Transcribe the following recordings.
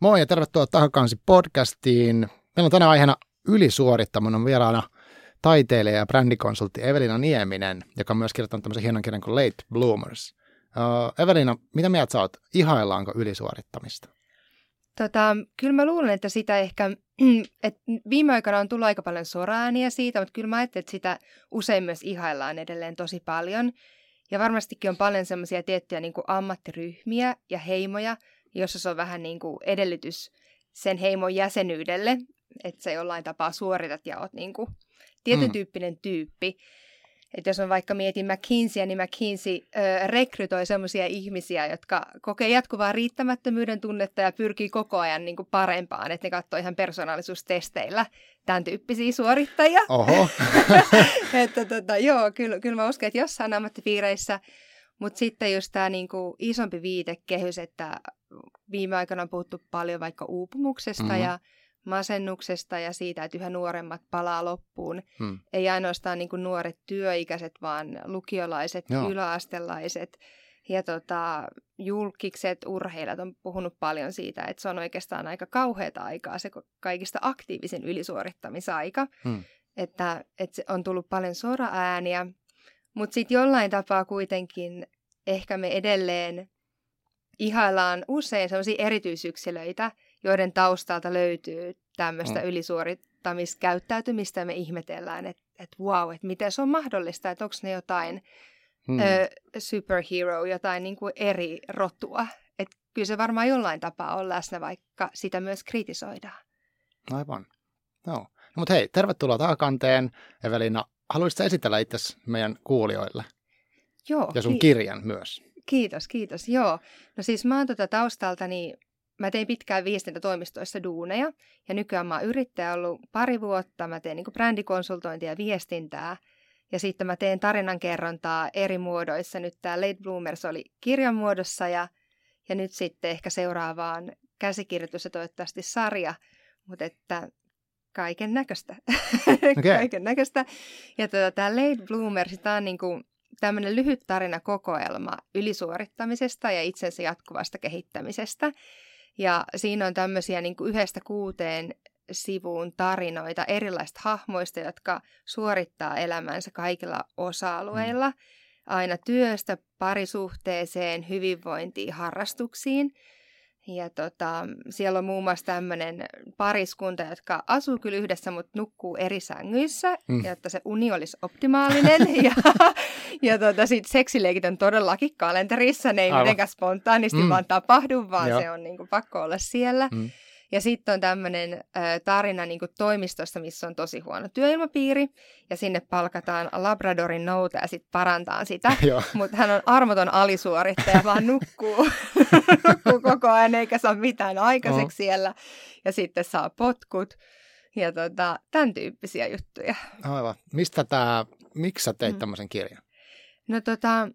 Moi ja tervetuloa Tahakansi podcastiin. Meillä on tänään aiheena ylisuorittaminen vieraana taiteilija ja brändikonsultti Evelina Nieminen, joka on myös kirjoittanut tämmöisen hienon kirjan kuin Late Bloomers. Uh, Evelina, mitä mieltä sä oot? Ihaillaanko ylisuorittamista? Tota, kyllä mä luulen, että sitä ehkä, että viime aikoina on tullut aika paljon soraääniä siitä, mutta kyllä mä ajattelen, että sitä usein myös ihaillaan edelleen tosi paljon. Ja varmastikin on paljon semmoisia tiettyjä niin ammattiryhmiä ja heimoja, jossa se on vähän niin kuin edellytys sen heimon jäsenyydelle, että sä jollain tapaa suoritat ja oot niin kuin tietyn mm. tyyppinen tyyppi. Että jos mä vaikka mietin McKinseyä, niin McKinsey ö, rekrytoi sellaisia ihmisiä, jotka kokee jatkuvaa riittämättömyyden tunnetta ja pyrkii koko ajan niin kuin parempaan. Että ne katsoo ihan persoonallisuustesteillä tämän tyyppisiä suorittajia. Oho. että tota, joo, kyllä, kyllä mä uskon, että jossain ammattipiireissä, mutta sitten just tämä niinku isompi viitekehys, että viime aikoina on puhuttu paljon vaikka uupumuksesta mm-hmm. ja masennuksesta ja siitä, että yhä nuoremmat palaa loppuun. Hmm. Ei ainoastaan niin kuin nuoret työikäiset, vaan lukiolaiset, Joo. yläastelaiset ja tota, julkikset, urheilijat on puhunut paljon siitä, että se on oikeastaan aika kauheata aikaa, se kaikista aktiivisin ylisuorittamisaika. Hmm. Että, että se on tullut paljon sora-ääniä, mutta sitten jollain tapaa kuitenkin ehkä me edelleen ihaillaan usein sellaisia erityisyksilöitä, joiden taustalta löytyy tämmöistä mm. ylisuorittamiskäyttäytymistä ja me ihmetellään, että et wow, että miten se on mahdollista, että onko ne jotain mm. ö, superhero, jotain niin kuin eri rotua. Että kyllä se varmaan jollain tapaa on läsnä, vaikka sitä myös kritisoidaan. Aivan. No. no mutta hei, tervetuloa takakanteen. Evelina, haluaisitko esitellä itse meidän kuulijoille? Joo. Ja sun ki- kirjan myös. Kiitos, kiitos. Joo. No siis mä oon tota taustaltani mä tein pitkään viestintätoimistoissa duuneja ja nykyään mä oon yrittäjä ollut pari vuotta. Mä teen niin brändikonsultointia ja viestintää ja sitten mä teen tarinankerrontaa eri muodoissa. Nyt tämä Late Bloomers oli kirjan muodossa ja, ja nyt sitten ehkä seuraavaan käsikirjoitus ja toivottavasti sarja, mutta että kaiken näköistä. Okay. kaiken näköistä. Ja tota, tämä Late Bloomers, tämä on niin kuin tämmöinen lyhyt tarinakokoelma ylisuorittamisesta ja itsensä jatkuvasta kehittämisestä. Ja siinä on tämmöisiä niin kuin yhdestä kuuteen sivuun tarinoita erilaisista hahmoista, jotka suorittaa elämänsä kaikilla osa-alueilla, mm. aina työstä parisuhteeseen, hyvinvointiin, harrastuksiin. Ja tota, siellä on muun muassa tämmöinen pariskunta, jotka asuu kyllä yhdessä, mutta nukkuu eri sängyissä, mm. jotta se uni olisi optimaalinen. ja ja tota, sitten seksileikit on todellakin kalenterissa, ne ei Aivan. mitenkään spontaanisti mm. vaan tapahdu, vaan Joo. se on niinku pakko olla siellä. Mm. Ja sitten on tämmöinen äh, tarina niin kuin toimistossa, missä on tosi huono työilmapiiri, ja sinne palkataan Labradorin nouta ja sitten parantaa sitä. Mutta hän on armoton alisuorittaja, vaan nukkuu, nukkuu koko ajan eikä saa mitään aikaiseksi oh. siellä, ja sitten saa potkut. Ja tota, tämän tyyppisiä juttuja. Aivan. Mistä tämä, miksi sä teit mm. tämmöisen kirjan? No tota,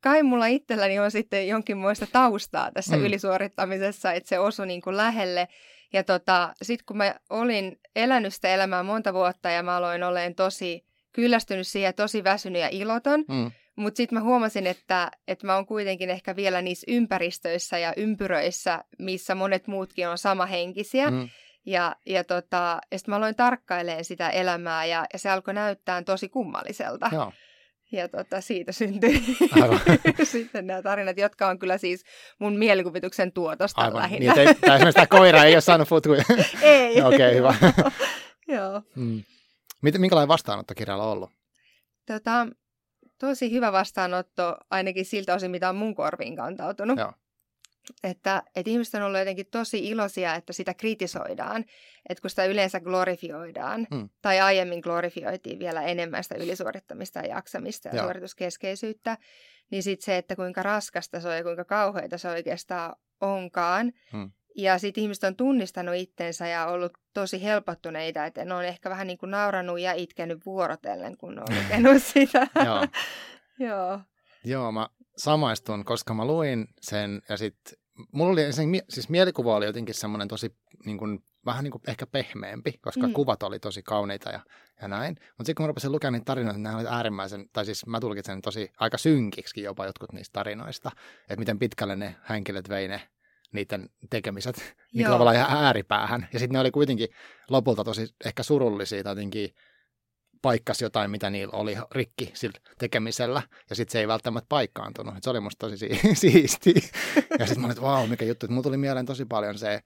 kai mulla itselläni on sitten jonkinmoista taustaa tässä mm. ylisuorittamisessa, että se osui niin kuin lähelle. Ja tota, sitten kun mä olin elänyt sitä elämää monta vuotta ja mä aloin olemaan tosi kyllästynyt siihen, tosi väsynyt ja iloton, mm. mutta sitten mä huomasin, että, että mä oon kuitenkin ehkä vielä niissä ympäristöissä ja ympyröissä, missä monet muutkin on samahenkisiä. Mm. Ja, ja, tota, ja sitten mä aloin tarkkailemaan sitä elämää ja, ja se alkoi näyttää tosi kummalliselta. Joo. Ja tota, siitä syntyi sitten nämä tarinat, jotka on kyllä siis mun mielikuvituksen tuotosta Aivan. lähinnä. Niin, että esimerkiksi tämä koira ei ole saanut futkuja. ei. Okei, okay, hyvä. Joo. Mm. Minkälainen vastaanotto kirjalla on ollut? Tota, tosi hyvä vastaanotto, ainakin siltä osin, mitä on mun korviin kantautunut. Joo. Että, että ihmiset on ollut jotenkin tosi iloisia, että sitä kritisoidaan, että kun sitä yleensä glorifioidaan, hmm. tai aiemmin glorifioitiin vielä enemmän sitä ylisuorittamista ja jaksamista ja Joo. suorituskeskeisyyttä, niin sitten se, että kuinka raskasta se on ja kuinka kauheita se oikeastaan onkaan. Hmm. Ja sitten ihmiset on tunnistanut itsensä ja ollut tosi helpottuneita, että ne on ehkä vähän niin kuin nauranut ja itkenyt vuorotellen, kun on lukenut sitä. Joo. Joo. Joo, mä samaistun, koska mä luin sen ja sitten mulla oli sen, siis mielikuva oli jotenkin semmoinen tosi niin kuin, vähän niin kuin ehkä pehmeämpi, koska mm. kuvat oli tosi kauneita ja, ja näin. Mutta sitten kun mä rupesin lukemaan niitä tarinoita, niin nämä oli äärimmäisen, tai siis mä tulkitsen tosi aika synkiksi jopa jotkut niistä tarinoista, että miten pitkälle ne henkilöt vei ne niiden tekemiset niin tavallaan ihan ääripäähän. Ja sitten ne oli kuitenkin lopulta tosi ehkä surullisia tai jotenkin paikkas jotain, mitä niillä oli rikki sillä tekemisellä, ja sitten se ei välttämättä paikkaantunut. Et se oli musta tosi si- siisti. ja sitten mä olin, että vau, mikä juttu. Mulla tuli mieleen tosi paljon se,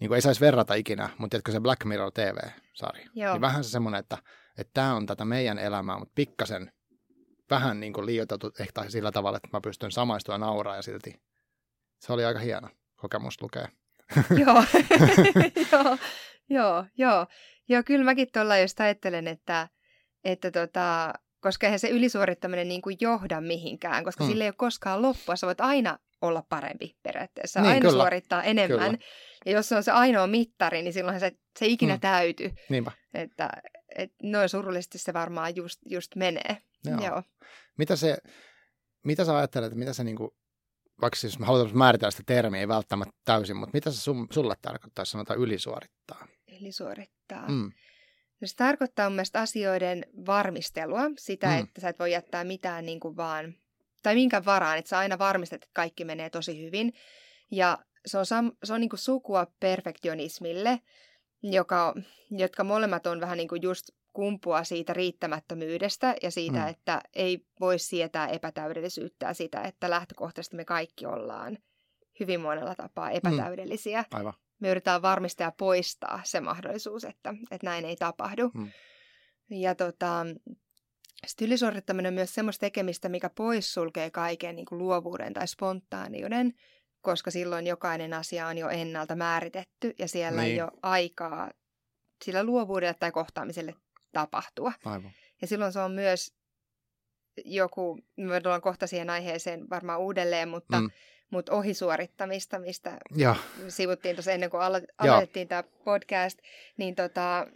niin kuin ei saisi verrata ikinä, mutta tiedätkö se Black Mirror TV-sarja, Joo. niin vähän se semmoinen, että että tämä on tätä meidän elämää, mutta pikkasen vähän niin kuin liioiteltu ehkä sillä tavalla, että mä pystyn samaistua nauraa ja silti se oli aika hieno kokemus lukea. joo, joo, joo, joo. Joo, kyllä mäkin tuolla just ajattelen, että, että tota, koska eihän se ylisuorittaminen niin kuin johda mihinkään, koska hmm. sille ei ole koskaan loppua. Sä voit aina olla parempi periaatteessa, niin, aina kyllä. suorittaa enemmän. Kyllä. Ja jos se on se ainoa mittari, niin silloin se, se ikinä hmm. täyty. Niinpä. Että et noin surullisesti se varmaan just, just menee. Joo. Joo. Mitä, se, mitä sä ajattelet, että mitä se niinku, vaikka siis mä haluan määritellä sitä termiä, ei välttämättä täysin, mutta mitä se sun, sulle tarkoittaa, jos sanotaan ylisuorittaa? Ylisuorittaa. Mm. No se tarkoittaa mun mielestä asioiden varmistelua, sitä, mm. että sä et voi jättää mitään niin kuin vaan, tai minkä varaan, että sä aina varmistat, että kaikki menee tosi hyvin. Ja se on, sam, se on niin kuin sukua perfektionismille, joka, jotka molemmat on vähän niin kuin just kumpua siitä riittämättömyydestä ja siitä, mm. että ei voi sietää epätäydellisyyttä ja sitä, että lähtökohtaisesti me kaikki ollaan hyvin monella tapaa mm. epätäydellisiä. Mm. Aivan. Me yritetään varmistaa ja poistaa se mahdollisuus, että, että näin ei tapahdu. Mm. Ja tota, sitten ylisuorittaminen on myös semmoista tekemistä, mikä poissulkee kaiken niin kuin luovuuden tai spontaaniuden, koska silloin jokainen asia on jo ennalta määritetty ja siellä niin. ei ole aikaa sillä luovuudelle tai kohtaamiselle tapahtua. Aivan. Ja silloin se on myös joku, me tullaan kohta siihen aiheeseen varmaan uudelleen, mutta, mm. Mutta ohisuorittamista, mistä ja. sivuttiin tuossa ennen kuin aloitettiin tämä podcast, niin tota,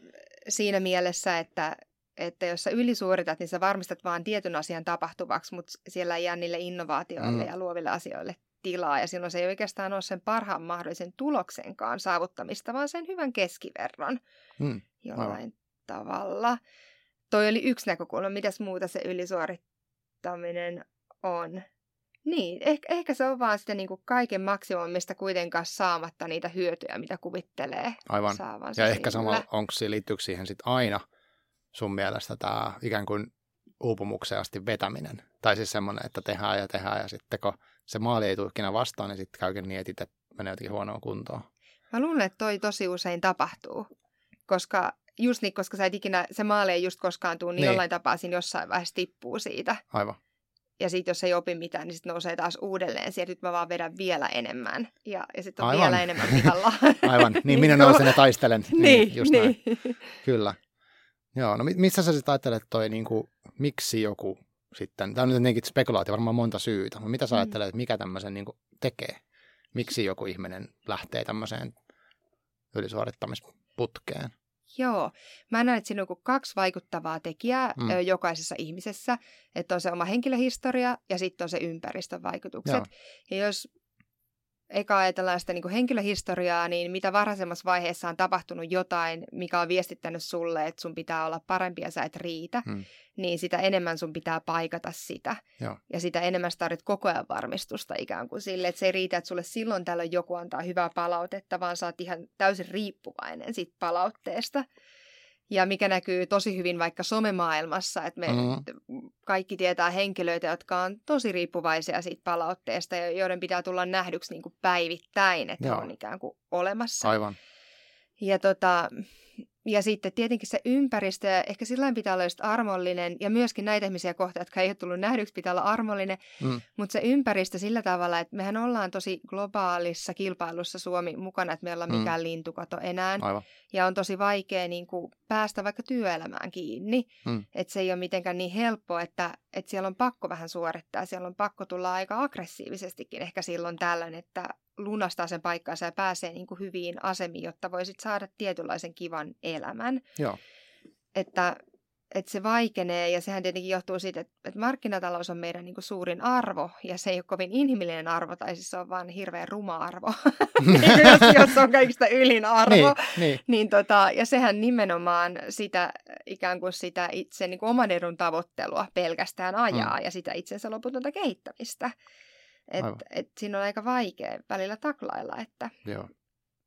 siinä mielessä, että, että jos sä ylisuoritat, niin sä varmistat vaan tietyn asian tapahtuvaksi, mutta siellä ei jää niille innovaatioille mm. ja luoville asioille tilaa, ja silloin se ei oikeastaan ole sen parhaan mahdollisen tuloksenkaan saavuttamista, vaan sen hyvän keskiverron mm. jollain Aivan. tavalla. Toi oli yksi näkökulma. Mitäs muuta se ylisuorittaminen on? Niin, ehkä, ehkä se on vaan sitä niin kuin kaiken maksimumista kuitenkaan saamatta niitä hyötyjä, mitä kuvittelee Aivan. saavansa Ja ehkä samalla, onko se, liittyykö siihen sitten aina sun mielestä tämä ikään kuin uupumukseen asti vetäminen? Tai siis semmoinen, että tehdään ja tehdään ja sitten kun se maali ei tule ikinä vastaan, niin sitten käykin niin, että menee jotenkin huonoon kuntoon. Mä luulen, että toi tosi usein tapahtuu, koska just niin, koska sä et ikinä, se maali ei just koskaan tule, niin, niin. jollain tapaa siinä jossain vaiheessa tippuu siitä. Aivan. Ja sitten jos ei opi mitään, niin sitten nousee taas uudelleen sieltä, että mä vaan vedän vielä enemmän. Ja, ja sitten on Aivan. vielä enemmän pihalla. Aivan, niin minä nousen ja taistelen. niin, niin, just niin. Näin. Kyllä. Joo, no missä sä sitten ajattelet toi, niin kuin, miksi joku sitten, tämä on nyt jotenkin spekulaatio, varmaan monta syytä, mutta mitä sä mm. ajattelet, että mikä tämmöisen niin kuin tekee? Miksi joku ihminen lähtee tämmöiseen ylisuorittamisputkeen? Joo, mä näen, että siinä on kaksi vaikuttavaa tekijää mm. jokaisessa ihmisessä, että on se oma henkilöhistoria ja sitten on se ympäristön vaikutukset. Joo. Ja jos eka ajatellaan sitä niin henkilöhistoriaa, niin mitä varhaisemmassa vaiheessa on tapahtunut jotain, mikä on viestittänyt sulle, että sun pitää olla parempi ja sä et riitä, hmm. niin sitä enemmän sun pitää paikata sitä. Joo. Ja sitä enemmän sä tarvitset koko ajan varmistusta ikään kuin sille, että se ei riitä, että sulle silloin tällöin joku antaa hyvää palautetta, vaan sä oot ihan täysin riippuvainen siitä palautteesta. Ja mikä näkyy tosi hyvin vaikka somemaailmassa, että me mm-hmm. kaikki tietää henkilöitä, jotka on tosi riippuvaisia siitä palautteesta ja joiden pitää tulla nähdyksi niin kuin päivittäin, että Joo. on ikään kuin olemassa. Aivan. Ja tota, ja sitten tietenkin se ympäristö, ja ehkä sillä pitää olla just armollinen, ja myöskin näitä ihmisiä kohtaan, jotka ei ole tullut nähdyksi, pitää olla armollinen, mm. mutta se ympäristö sillä tavalla, että mehän ollaan tosi globaalissa kilpailussa Suomi mukana, että meillä on mm. mikään lintukoto enää, Aivan. ja on tosi vaikea niin kuin, päästä vaikka työelämään kiinni, mm. että se ei ole mitenkään niin helppo, että, että siellä on pakko vähän suorittaa, siellä on pakko tulla aika aggressiivisestikin ehkä silloin tällöin, että lunastaa sen paikkaansa ja pääsee niin kuin hyviin asemiin, jotta voisit saada tietynlaisen kivan elämän. Joo. Että, että se vaikenee ja sehän tietenkin johtuu siitä, että, että markkinatalous on meidän niin kuin suurin arvo ja se ei ole kovin inhimillinen arvo tai siis se on vaan hirveän ruma arvo, jos, jos on kaikista ylin arvo. niin, niin. Niin tota, ja sehän nimenomaan sitä ikään kuin sitä itse niin kuin oman edun tavoittelua pelkästään ajaa mm. ja sitä itsensä loputonta kehittämistä. Että et siinä on aika vaikea välillä taklailla, että Joo.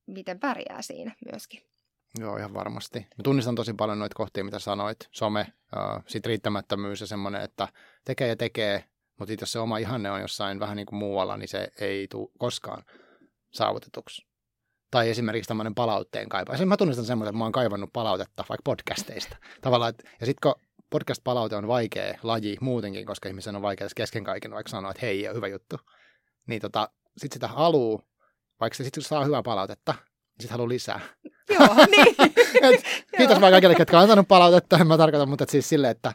miten pärjää siinä myöskin. Joo, ihan varmasti. Mä tunnistan tosi paljon noita kohtia, mitä sanoit. Some, uh, sit riittämättömyys ja semmoinen, että tekee ja tekee, mutta jos se oma ihanne on jossain vähän niin kuin muualla, niin se ei tule koskaan saavutetuksi. Tai esimerkiksi tämmöinen palautteen kaipa. Mä tunnistan semmoisen, että mä oon kaivannut palautetta vaikka podcasteista. Tavallaan, ja sitten kun podcast-palaute on vaikea laji muutenkin, koska ihmisen on vaikea kesken kaiken vaikka sanoa, että hei, hyvä juttu. Niin tota, sitten sitä haluu, vaikka se sitten saa hyvää palautetta, sitten haluaa lisää. Joo, niin. Et, kiitos vaan kaikille, jotka on antanut palautetta. En mä tarkoitan, mutta et siis silleen, että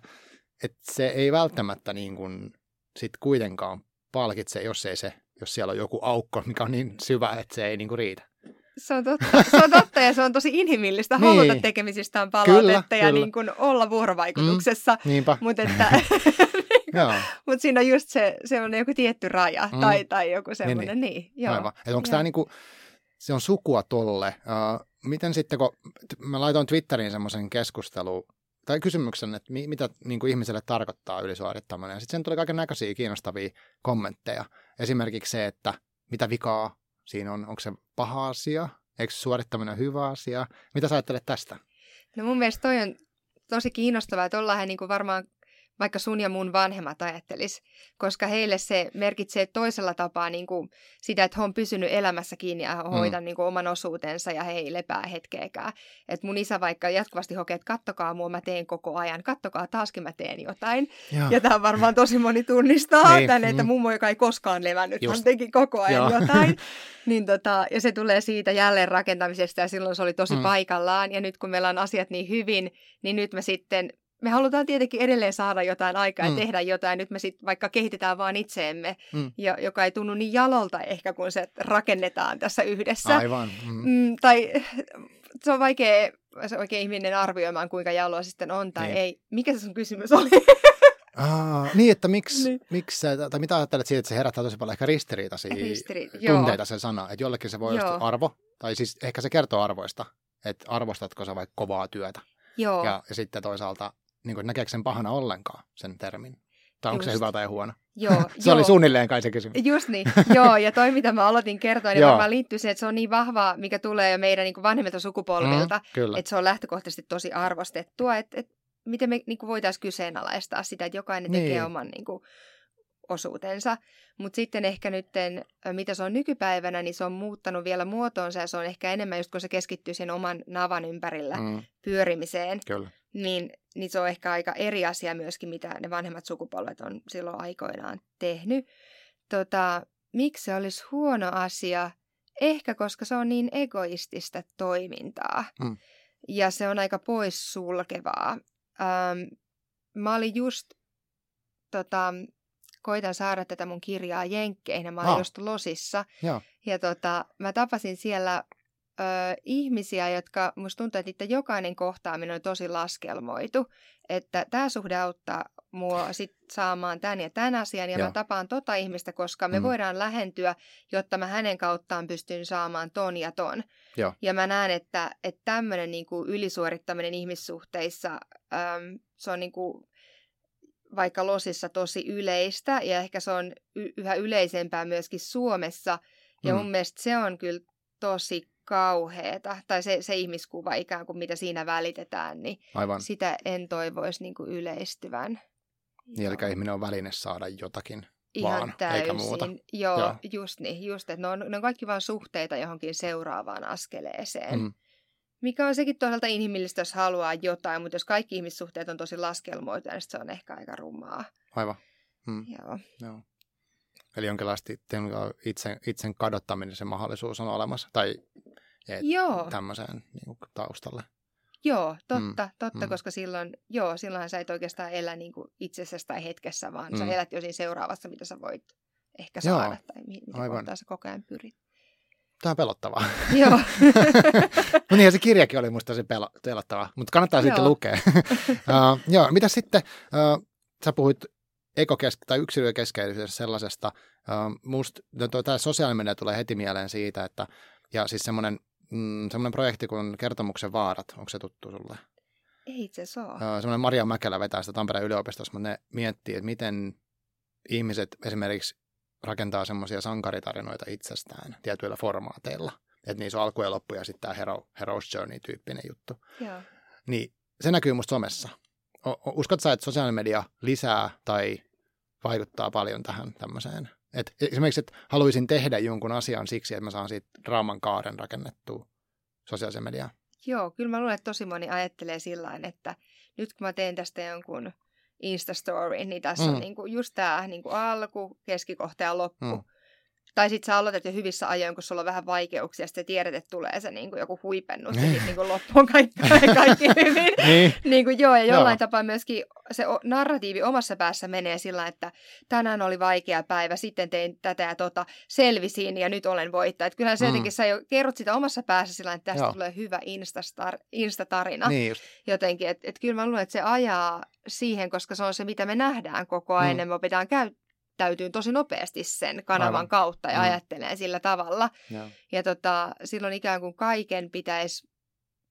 et se ei välttämättä niin kuin sit kuitenkaan palkitse, jos ei se, jos siellä on joku aukko, mikä on niin syvä, että se ei niin kuin riitä. Se on totta. Se on totta ja se on tosi inhimillistä niin. haluta tekemisistään palautetta kyllä, ja kyllä. Niin kuin olla vuorovaikutuksessa. Mm, niinpä. Mutta että, Mut siinä on just se, se on joku tietty raja mm. tai, tai joku semmoinen. Niin, niin. niin Aivan. onko tämä niinku, se on sukua tolle. Uh, miten sitten, kun mä laitoin Twitteriin semmoisen keskustelun, tai kysymyksen, että mi, mitä niin kuin ihmiselle tarkoittaa ylisuorittaminen. Sitten sen tuli kaiken näköisiä kiinnostavia kommentteja. Esimerkiksi se, että mitä vikaa siinä on, onko se paha asia, eikö suorittaminen hyvä asia. Mitä sä ajattelet tästä? No mun mielestä toi on tosi kiinnostavaa, että ollaan niin kuin varmaan vaikka sun ja mun vanhemmat ajattelis, koska heille se merkitsee toisella tapaa niin kuin sitä, että he on pysynyt elämässä kiinni ja hoitan mm. niin kuin oman osuutensa ja he ei lepää hetkeäkään. Et mun isä vaikka jatkuvasti hokee, että kattokaa mua, mä teen koko ajan, kattokaa taaskin mä teen jotain. Ja, ja tämä varmaan tosi moni tunnistaa niin. tänne, että mm. mummo, joka ei koskaan levännyt, Just. hän teki koko ajan Joo. jotain. niin tota, ja se tulee siitä jälleen rakentamisesta ja silloin se oli tosi mm. paikallaan. Ja nyt kun meillä on asiat niin hyvin, niin nyt me sitten me halutaan tietenkin edelleen saada jotain aikaa mm. ja tehdä jotain. Nyt me sitten vaikka kehitetään vaan itseemme, mm. ja, joka ei tunnu niin jalolta ehkä, kun se rakennetaan tässä yhdessä. Aivan. Mm. Mm, tai se on vaikea se oikein ihminen arvioimaan, kuinka jaloa sitten on tai niin. ei. Mikä se sun kysymys oli? Ah, niin, että miksi, niin. miksi tai mitä ajattelet siitä, että se herättää tosi paljon ehkä ristiriitaisia Ristiri- tunteita joo. se sana, että jollekin se voi olla arvo, tai siis ehkä se kertoo arvoista, että arvostatko sä vaikka kovaa työtä. Joo. Ja, ja sitten toisaalta niin kuin, näkeekö sen pahana ollenkaan, sen termin? Tai onko Just. se hyvä tai huono? Joo, se joo. oli suunnilleen kai se kysymys. Just niin, joo. Ja toi, mitä mä aloitin kertoa, niin varmaan liittyy siihen, että se on niin vahvaa, mikä tulee jo meidän niin vanhemmilta sukupolvilta, mm, että se on lähtökohtaisesti tosi arvostettua, että, että miten me niin voitaisiin kyseenalaistaa sitä, että jokainen niin. tekee oman niin kuin, osuutensa. Mutta sitten ehkä nyt, mitä se on nykypäivänä, niin se on muuttanut vielä muotoonsa ja se on ehkä enemmän just kun se keskittyy sen oman navan ympärillä mm. pyörimiseen. Kyllä. Niin, niin se on ehkä aika eri asia myöskin, mitä ne vanhemmat sukupolvet on silloin aikoinaan tehnyt. Tota, miksi se olisi huono asia? Ehkä koska se on niin egoistista toimintaa. Mm. Ja se on aika poissulkevaa. Ähm, mä olin just tota, koitan saada tätä mun kirjaa Jenkkeihin. Mä olin ah. just Losissa. Ja, ja tota, mä tapasin siellä ö, ihmisiä, jotka musta tuntuu, että jokainen kohtaaminen on tosi laskelmoitu. Että tämä suhde auttaa mua sit saamaan tämän ja tämän asian, ja, ja. mä tapaan tota ihmistä, koska me mm. voidaan lähentyä, jotta mä hänen kauttaan pystyn saamaan ton ja ton. Ja, ja mä näen, että, että tämmöinen niinku ylisuorittaminen ihmissuhteissa, äm, se on niinku vaikka losissa tosi yleistä ja ehkä se on y- yhä yleisempää myöskin Suomessa. Ja mm. mun mielestä se on kyllä tosi kauheeta, tai se, se ihmiskuva ikään kuin mitä siinä välitetään, niin Aivan. sitä en toivoisi niin kuin yleistyvän. Niin, eli ihminen on väline saada jotakin Ihan vaan, täysin. eikä muuta. Joo, Joo. just niin, just, että ne on, ne on kaikki vain suhteita johonkin seuraavaan askeleeseen. Mm. Mikä on sekin toisaalta inhimillistä, jos haluaa jotain, mutta jos kaikki ihmissuhteet on tosi laskelmoituja, niin se on ehkä aika rumaa. Aivan. Hmm. Joo. Joo. Eli jonkinlaisesti itsen, itsen kadottaminen, se mahdollisuus on olemassa, tai Joo. tämmöiseen niin taustalle. Joo, totta, mm, totta, mm. koska silloin, joo, silloinhan sä et oikeastaan elä niin kuin itsessäsi tai hetkessä, vaan mm. sä elät jo siinä seuraavassa, mitä sä voit ehkä saada joo, tai mitä Aivan. sä koko ajan pyrit. Tämä on pelottavaa. Joo. no niin, ja se kirjakin oli musta tosi pelottava, mutta kannattaa joo. sitten lukea. uh, joo, mitä sitten, uh, sä puhuit ekokesk- tai yksilökeskeisyydestä sellaisesta, uh, musta no, tämä sosiaalinen media tulee heti mieleen siitä, että, ja siis semmoinen mm, semmoinen projekti kuin Kertomuksen vaarat, onko se tuttu sulle? Ei itse asiassa ole. Uh, semmoinen Maria Mäkelä vetää sitä Tampereen yliopistossa, mutta ne miettii, että miten ihmiset esimerkiksi rakentaa semmoisia sankaritarinoita itsestään tietyillä formaateilla. Että niissä on alku ja loppu ja sitten tämä hero, Hero's Journey-tyyppinen juttu. Joo. Niin se näkyy musta somessa. Uskot sä, että sosiaalinen media lisää tai vaikuttaa paljon tähän tämmöiseen? Et esimerkiksi, että haluaisin tehdä jonkun asian siksi, että mä saan siitä draaman kaaren rakennettua sosiaalisen mediaan. Joo, kyllä mä luulen, että tosi moni ajattelee sillä että nyt kun mä teen tästä jonkun Instastory, niin tässä mm. on niinku just tämä niinku alku, keskikohta ja loppu. Mm. Tai sitten sä aloitat jo hyvissä ajoin, kun sulla on vähän vaikeuksia, ja sitten tiedät, että tulee se niin kuin joku huipennus, ja sitten niin loppuun kaikki, kaikki hyvin. niin. niin kuin, joo, ja jollain joo. tapaa myöskin se narratiivi omassa päässä menee sillä, että tänään oli vaikea päivä, sitten tein tätä ja tota, selvisin, ja nyt olen voittaja. Että kyllähän se mm. jotenkin, sä jo kerrot sitä omassa päässä sillä, että tästä joo. tulee hyvä Instastar, Insta-tarina. Niin just. Jotenkin, että et kyllä mä luulen, että se ajaa siihen, koska se on se, mitä me nähdään koko ajan, mm. me opitaan käyttämään täytyy tosi nopeasti sen kanavan Aivan. kautta ja mm. ajattelee sillä tavalla. Ja, ja tota, silloin ikään kuin kaiken pitäisi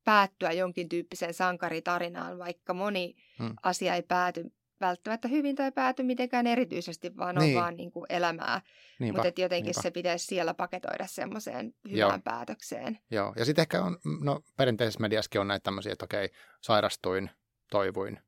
päättyä jonkin tyyppiseen sankaritarinaan, vaikka moni mm. asia ei pääty välttämättä hyvin tai pääty mitenkään erityisesti, vaan niin. on vaan niin kuin elämää. Mutta jotenkin niinpä. se pitäisi siellä paketoida semmoiseen hyvään Joo. päätökseen. Joo, ja sitten ehkä on, no perinteisessä mediassakin on näitä tämmöisiä, että okei, sairastuin, toivuin,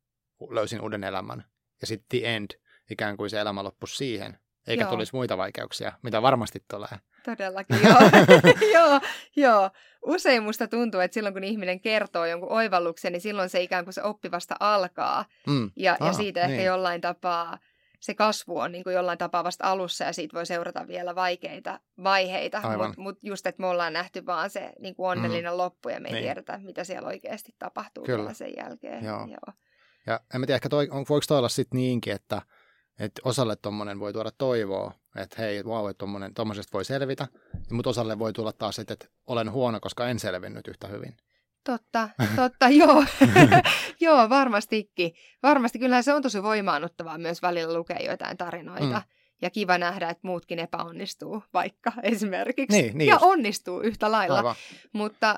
löysin uuden elämän. Ja sitten the end, ikään kuin se elämä loppuisi siihen, eikä joo. tulisi muita vaikeuksia, mitä varmasti tulee. Todellakin, joo. joo, joo. Usein musta tuntuu, että silloin kun ihminen kertoo jonkun oivalluksen, niin silloin se ikään kuin se oppivasta alkaa. Mm. Ja, ah, ja siitä niin. ehkä jollain tapaa se kasvu on niin kuin jollain tapaa vasta alussa ja siitä voi seurata vielä vaikeita vaiheita. Mutta mut just, että me ollaan nähty vaan se niin kuin onnellinen mm. loppu ja me ei niin. tiedetä, mitä siellä oikeasti tapahtuu Kyllä. sen jälkeen. Joo. Joo. Ja en mä tiedä, ehkä toi, on, voiko toi olla sitten niinkin, että – että osalle tuommoinen voi tuoda toivoa, että hei, wow, että tuommoisesta voi selvitä, mutta osalle voi tulla taas, että, että olen huono, koska en selvinnyt yhtä hyvin. Totta, totta, joo. joo, varmastikin. Varmasti kyllähän se on tosi voimaannuttavaa myös välillä lukea jotain tarinoita. Mm. Ja kiva nähdä, että muutkin epäonnistuu vaikka esimerkiksi. Niin, niin ja just. onnistuu yhtä lailla. Aivan. Mutta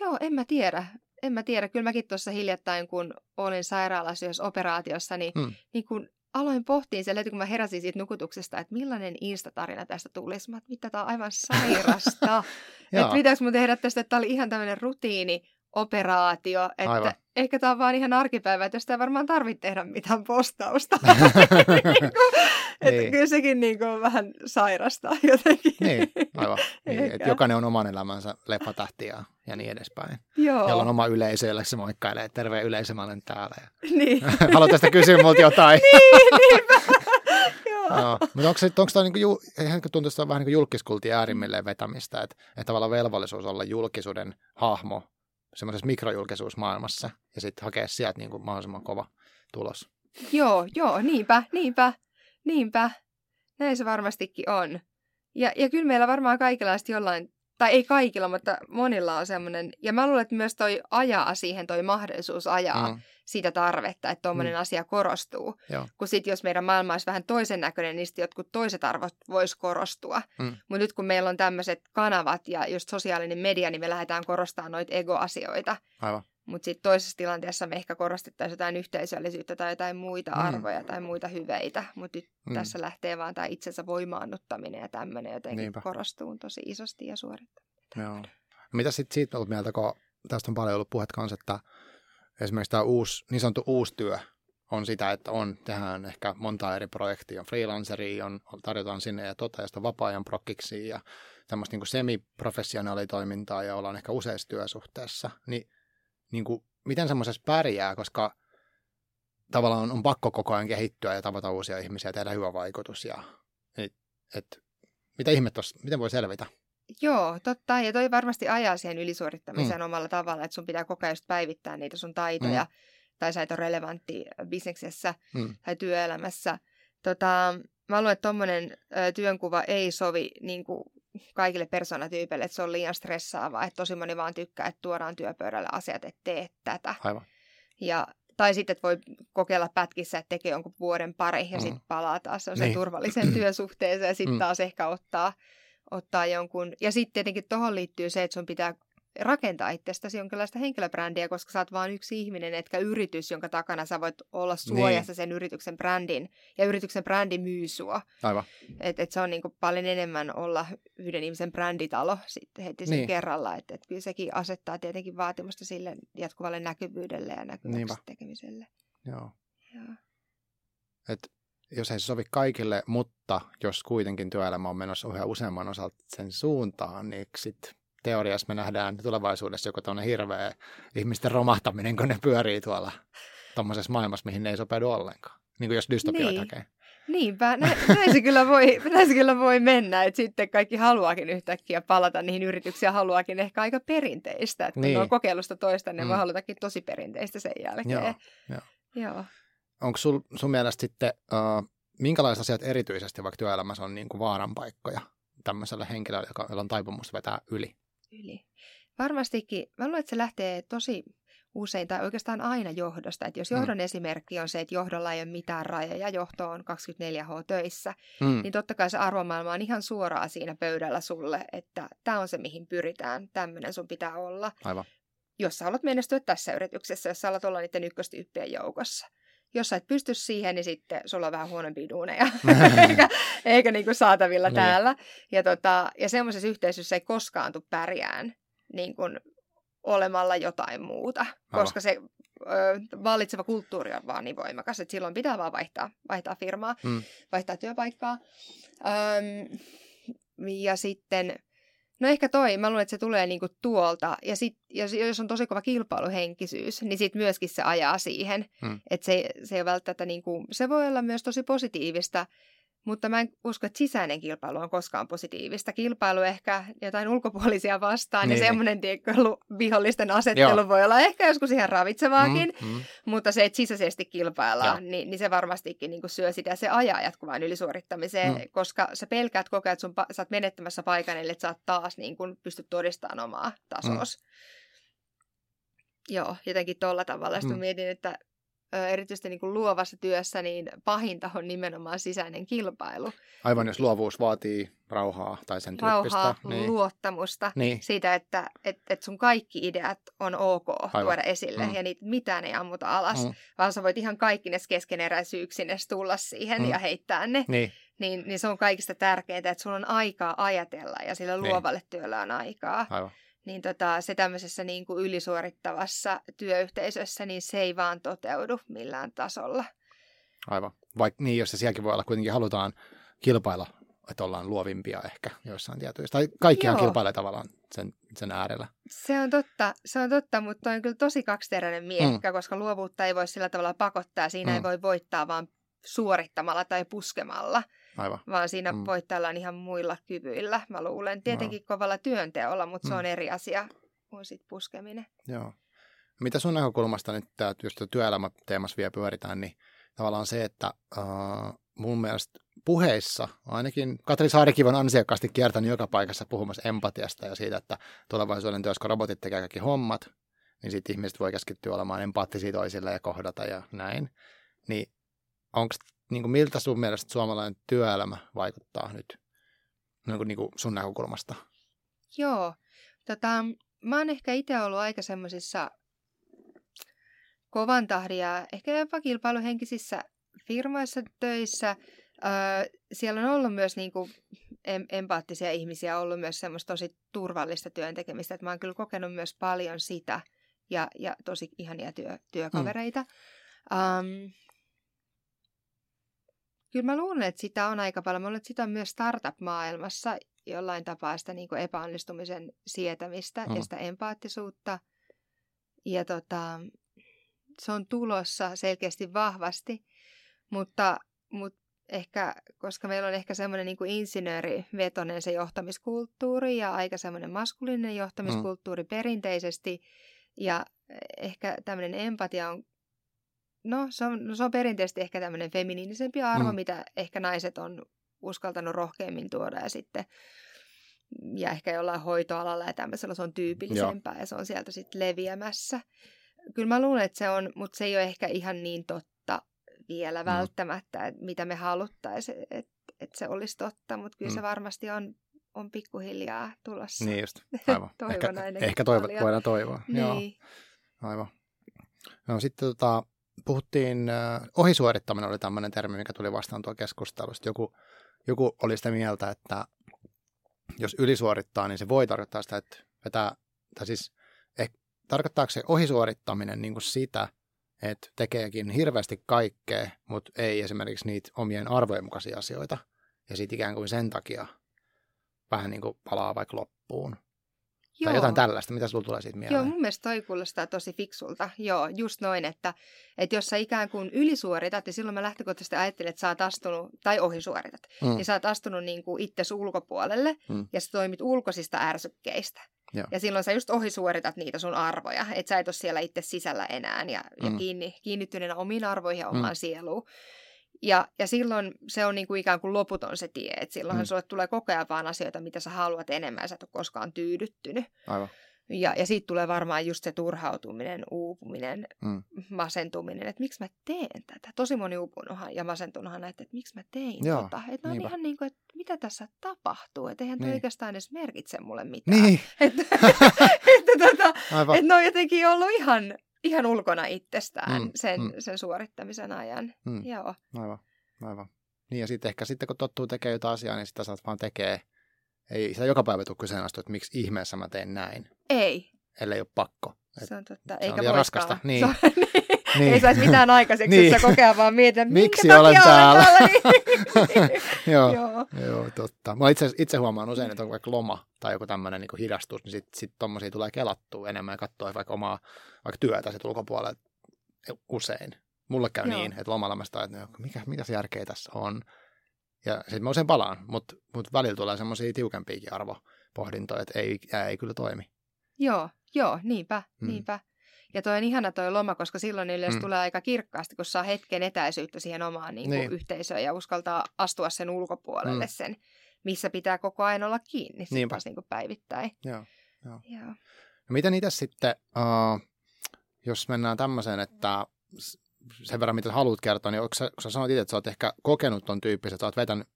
joo, en mä tiedä. En mä tiedä. Kyllä mäkin tuossa hiljattain, kun olin sairaalassa jos operaatiossa, niin, mm. niin kun aloin pohtia siellä kun mä heräsin siitä nukutuksesta, että millainen Insta-tarina tästä tulisi. Mä mitä tämä on aivan sairasta. että pitäisi mun tehdä tästä, että tämä oli ihan tämmöinen rutiini, operaatio, että Aivan. ehkä tämä on vaan ihan arkipäivä, että josta ei varmaan tarvitse tehdä mitään postausta. niin. että kyllä sekin niin kuin vähän sairasta jotenkin. Niin, aivan. Niin, että jokainen on oman elämänsä leffatähti ja, ja niin edespäin. Joo. Jolla on oma yleisö, jolle se moikkailee, terve yleisö, mä olen täällä. Niin. Haluat tästä kysyä multa jotain? niin, niinpä. Joo. Mutta onko, se, onko tämä niinku, tuntuu, että on vähän niin kuin julkiskulti äärimmilleen vetämistä, että, että tavallaan velvollisuus olla julkisuuden hahmo semmoisessa mikrojulkisuusmaailmassa ja sitten hakea sieltä niin kuin mahdollisimman kova tulos. Joo, joo, niinpä, niinpä, niinpä. Näin se varmastikin on. Ja, ja kyllä meillä varmaan kaikilla jollain tai ei kaikilla, mutta monilla on semmoinen, ja mä luulen, että myös toi ajaa siihen, toi mahdollisuus ajaa mm. sitä tarvetta, että tuommoinen mm. asia korostuu. Joo. Kun sitten jos meidän maailma olisi vähän toisen näköinen, niin sitten jotkut toiset arvot vois korostua. Mm. Mutta nyt kun meillä on tämmöiset kanavat ja just sosiaalinen media, niin me lähdetään korostamaan noita ego-asioita. Aivan. Mutta sitten toisessa tilanteessa me ehkä korostettaisiin jotain yhteisöllisyyttä tai jotain muita mm. arvoja tai muita hyveitä. Mutta nyt mm. tässä lähtee vaan tämä itsensä voimaannuttaminen ja tämmöinen jotenkin Niinpä. korostuu tosi isosti ja suorittaminen. Joo. No mitä sitten siitä olet mieltä, kun tästä on paljon ollut puhet kanssa, että esimerkiksi tämä uusi, niin sanottu uusi työ on sitä, että on, tehdään ehkä monta eri projektia, on freelanceri, on, tarjotaan sinne ja tota, ja vapaa-ajan prokkiksi ja tämmöistä niin semiprofessionaalitoimintaa ja ollaan ehkä useassa työsuhteessa, niin niin kuin, miten semmoisessa pärjää, koska tavallaan on, on pakko koko ajan kehittyä ja tavata uusia ihmisiä ja tehdä hyvä vaikutus. Ja, et, et, mitä ihme tossa, miten voi selvitä? Joo, totta. Ja toi varmasti ajaa siihen ylisuorittamiseen mm. omalla tavalla, että sun pitää koko ajan päivittää niitä sun taitoja. Mm. Tai sä et ole relevantti bisneksessä mm. tai työelämässä. Tota, mä luulen, että tuommoinen työnkuva ei sovi niin kuin kaikille persoonatyypeille, että se on liian stressaavaa, että tosi moni vaan tykkää, että tuodaan työpöydälle asiat, että tee tätä. Aivan. Ja, tai sitten, että voi kokeilla pätkissä, että tekee jonkun vuoden pari ja mm. sitten palaa taas niin. turvalliseen työsuhteeseen ja sitten mm. taas ehkä ottaa, ottaa jonkun. Ja sitten tietenkin tuohon liittyy se, että sun pitää rakentaa itsestäsi jonkinlaista henkilöbrändiä, koska sä oot vain yksi ihminen, etkä yritys, jonka takana sä voit olla suojassa niin. sen yrityksen brändin. Ja yrityksen brändi myy sua. Aivan. Et, et se on niinku paljon enemmän olla yhden ihmisen bränditalo sitten heti sen niin. kerralla. Että et kyllä sekin asettaa tietenkin vaatimusta sille jatkuvalle näkyvyydelle ja näkyväksi tekemiselle. Joo. Joo. Et jos ei se sovi kaikille, mutta jos kuitenkin työelämä on menossa yhä useamman osalta sen suuntaan, niin sitten teoriassa me nähdään tulevaisuudessa joku tuonne hirveä ihmisten romahtaminen, kun ne pyörii tuolla tuommoisessa maailmassa, mihin ne ei sopeudu ollenkaan. Niin kuin jos dystopioita niin. hakee. Niinpä, nä, näin, se kyllä voi, näin se kyllä voi mennä, että sitten kaikki haluaakin yhtäkkiä palata niihin yrityksiin haluaakin ehkä aika perinteistä, että niin. ne on kokeilusta toista, ne mm. voi halutakin tosi perinteistä sen jälkeen. Joo, joo. joo. Onko sul, sun mielestä sitten, uh, minkälaiset asiat erityisesti vaikka työelämässä on niin kuin vaaranpaikkoja tämmöiselle henkilölle, joka on taipumus vetää yli? Yli. Varmastikin. Mä luulen, että se lähtee tosi usein tai oikeastaan aina johdosta. Että jos mm. johdon mm. esimerkki on se, että johdolla ei ole mitään rajoja, johto on 24H töissä, mm. niin totta kai se arvomaailma on ihan suoraa siinä pöydällä sulle, että tämä on se, mihin pyritään, tämmöinen sun pitää olla. Aivan. Jos sä haluat menestyä tässä yrityksessä, jos sä haluat olla niiden ykköstyyppien joukossa jos sä et pysty siihen, niin sitten sulla on vähän huonompia duuneja, eikä, eikä niin kuin saatavilla niin. täällä. Ja, tota, ja semmoisessa yhteisössä ei koskaan tule pärjään niin kuin olemalla jotain muuta, Aivan. koska se ö, vallitseva kulttuuri on vaan niin voimakas, että silloin pitää vaan vaihtaa, vaihtaa firmaa, mm. vaihtaa työpaikkaa. Öm, ja sitten No ehkä toi, mä luulen, että se tulee niinku tuolta. Ja sit, jos, jos on tosi kova kilpailuhenkisyys, niin sit myöskin se ajaa siihen. Hmm. Että se, se ei välttämättä, niinku, se voi olla myös tosi positiivista, mutta mä en usko, että sisäinen kilpailu on koskaan positiivista. Kilpailu ehkä jotain ulkopuolisia vastaan niin, ja semmoinen tiedätkö, vihollisten asettelu Joo. voi olla ehkä joskus ihan ravitsevaakin, mm, mm. mutta se, että sisäisesti kilpaillaan, niin, niin se varmastikin niin syö sitä se ajaa jatkuvaan ylisuorittamiseen, mm. koska sä pelkäät koko ajan, että sun, sä oot menettämässä paikan, eli että sä oot taas niin kuin, pystyt todistamaan omaa tasos. Mm. Joo, jotenkin tuolla tavalla. Sitten mm. mietin, että erityisesti niin kuin luovassa työssä, niin pahinta on nimenomaan sisäinen kilpailu. Aivan, jos luovuus vaatii rauhaa tai sen tyyppistä. Rauhaa, niin... luottamusta niin. siitä, että et, et sun kaikki ideat on ok Aivan. tuoda esille mm. ja niitä mitään ei ammuta alas, mm. vaan sä voit ihan kaikki ne keskeneräisyyksinnes tulla siihen mm. ja heittää ne. Niin. Niin, niin se on kaikista tärkeintä, että sulla on aikaa ajatella ja sillä niin. luovalle niin. työllä on aikaa. Aivan niin tota, se tämmöisessä niin kuin ylisuorittavassa työyhteisössä, niin se ei vaan toteudu millään tasolla. Aivan. Vaikka niin, jos se sielläkin voi olla, kuitenkin halutaan kilpailla, että ollaan luovimpia ehkä joissain tietyissä. Tai kaikkihan Joo. kilpailee tavallaan sen, sen äärellä. Se on totta, se on totta, mutta on kyllä tosi kaksiteräinen miekka, mm. koska luovuutta ei voi sillä tavalla pakottaa. Siinä mm. ei voi voittaa vaan suorittamalla tai puskemalla. Aivan. vaan siinä mm. voittaillaan ihan muilla kyvyillä, mä luulen. Tietenkin no. kovalla työnteolla, mutta mm. se on eri asia kuin sit puskeminen. Joo. Mitä sun näkökulmasta nyt, tää, jos työelämäteemassa vielä pyöritään, niin tavallaan se, että uh, mun mielestä puheissa, ainakin Katri Saarikin on ansiokkaasti kiertänyt joka paikassa puhumassa empatiasta ja siitä, että tulevaisuuden työssä, kun robotit tekee kaikki hommat, niin sitten ihmiset voi keskittyä olemaan empaattisia toisille ja kohdata ja näin. Niin onko niin kuin miltä sun mielestä suomalainen työelämä vaikuttaa nyt niin kuin, niin kuin sun näkökulmasta? Joo. Tota, mä oon ehkä itse ollut aika semmoisissa kovan tahdin ja ehkä jopa kilpailuhenkisissä firmoissa töissä. Öö, siellä on ollut myös niin kuin, em- empaattisia ihmisiä, ollut myös semmoista tosi turvallista työntekemistä. Että mä oon kyllä kokenut myös paljon sitä ja, ja tosi ihania työ, työkavereita. Mm. Um, Kyllä mä luulen, että sitä on aika paljon. Mä luulen, että sitä on myös startup-maailmassa jollain tapaa sitä niin kuin epäonnistumisen sietämistä mm. ja sitä empaattisuutta. Ja tota, se on tulossa selkeästi vahvasti, mutta, mutta ehkä, koska meillä on ehkä semmoinen niin kuin insinöörivetonen se johtamiskulttuuri ja aika semmoinen maskuliininen johtamiskulttuuri mm. perinteisesti, ja ehkä tämmöinen empatia on No se on, no, se on perinteisesti ehkä tämmöinen feminiinisempi arvo, mm. mitä ehkä naiset on uskaltanut rohkeammin tuoda ja sitten ja ehkä jollain hoitoalalla ja tämmöisellä se on tyypillisempää Joo. ja se on sieltä sitten leviämässä. Kyllä mä luulen, että se on, mutta se ei ole ehkä ihan niin totta vielä mm. välttämättä, että mitä me haluttaisiin, että, että se olisi totta, mutta kyllä mm. se varmasti on on pikkuhiljaa tulossa. Niin just, aivan. Ehkä, ehkä toivo, paljon. voidaan toivoa. Niin. Joo, aivan. No sitten tota, puhuttiin, äh, ohisuorittaminen oli tämmöinen termi, mikä tuli vastaan tuo keskustelusta. Joku, joku oli sitä mieltä, että jos ylisuorittaa, niin se voi tarkoittaa sitä, että vetää, tai siis eh, tarkoittaako se ohisuorittaminen niin kuin sitä, että tekeekin hirveästi kaikkea, mutta ei esimerkiksi niitä omien arvojen mukaisia asioita. Ja sitten ikään kuin sen takia vähän niin kuin palaa vaikka loppuun. Tai jotain tällaista. Mitä sulla tulee siitä mieleen? Joo, mun mielestä toi kuulostaa tosi fiksulta. Joo, just noin, että, että jos sä ikään kuin ylisuoritat, ja silloin mä lähtökohtaisesti ajattelin, että sä oot astunut, tai ohisuoritat, mm. niin sä oot astunut niin kuin itsesi ulkopuolelle, mm. ja sä toimit ulkoisista ärsykkeistä. Joo. Ja silloin sä just ohisuoritat niitä sun arvoja, että sä et ole siellä itse sisällä enää, ja, mm. ja kiinni, kiinnittyneenä omiin arvoihin ja omaan mm. sieluun. Ja, ja silloin se on niin kuin ikään kuin loputon se tie, että silloinhan mm. sulle tulee koko ajan vaan asioita, mitä sä haluat enemmän ja sä et ole koskaan tyydyttynyt. Aivan. Ja, ja siitä tulee varmaan just se turhautuminen, uupuminen, mm. masentuminen, että miksi mä teen tätä. Tosi moni uupunuthan ja masentunuthan näitä, että miksi mä tein Joo, tota. Että no on ihan niin kuin, että mitä tässä tapahtuu. Että eihän niin. oikeastaan edes merkitse mulle mitään. Niin. Että, että, tota, että ne on jotenkin ollut ihan ihan ulkona itsestään mm, sen, mm. sen suorittamisen ajan. Mm. Joo. Aivan, aivan. Niin ja sitten ehkä sitten kun tottuu tekemään jotain asiaa, niin sitä saat vaan tekee. Ei sitä joka päivä tule kyseenalaista, että miksi ihmeessä mä teen näin. Ei. Ellei ole pakko. Et se on totta. Se Eikä on raskasta. Niin. Se on, niin. Niin. Ei saisi mitään aikaiseksi, niin. jos sä kokea vaan mietit, miksi olen täällä. täällä? joo, joo. joo, totta. Mä itse, itse huomaan usein, että on vaikka loma tai joku tämmöinen niin hidastus, niin sitten sit tommosia tulee kelattua enemmän ja katsoa vaikka omaa vaikka työtä sit ulkopuolella usein. Mulle käy joo. niin, että lomalla mä sitä, että no, mikä, mikä se järkeä tässä on. Ja sitten mä usein palaan, mutta mut välillä tulee semmoisia tiukempiakin arvopohdintoja, että ei, ei kyllä toimi. Joo, joo, niinpä, hmm. niinpä. Ja toi on ihana toi loma, koska silloin yleensä mm. tulee aika kirkkaasti, kun saa hetken etäisyyttä siihen omaan niin kuin, niin. yhteisöön ja uskaltaa astua sen ulkopuolelle mm. sen, missä pitää koko ajan olla kiinni sit taas niin kuin päivittäin. Joo, joo. joo. No miten itse sitten, uh, jos mennään tämmöiseen, että sen verran mitä haluat kertoa, niin sä, kun sä sanoit itse, että sä oot ehkä kokenut ton tyyppisen, että sä oot vetänyt,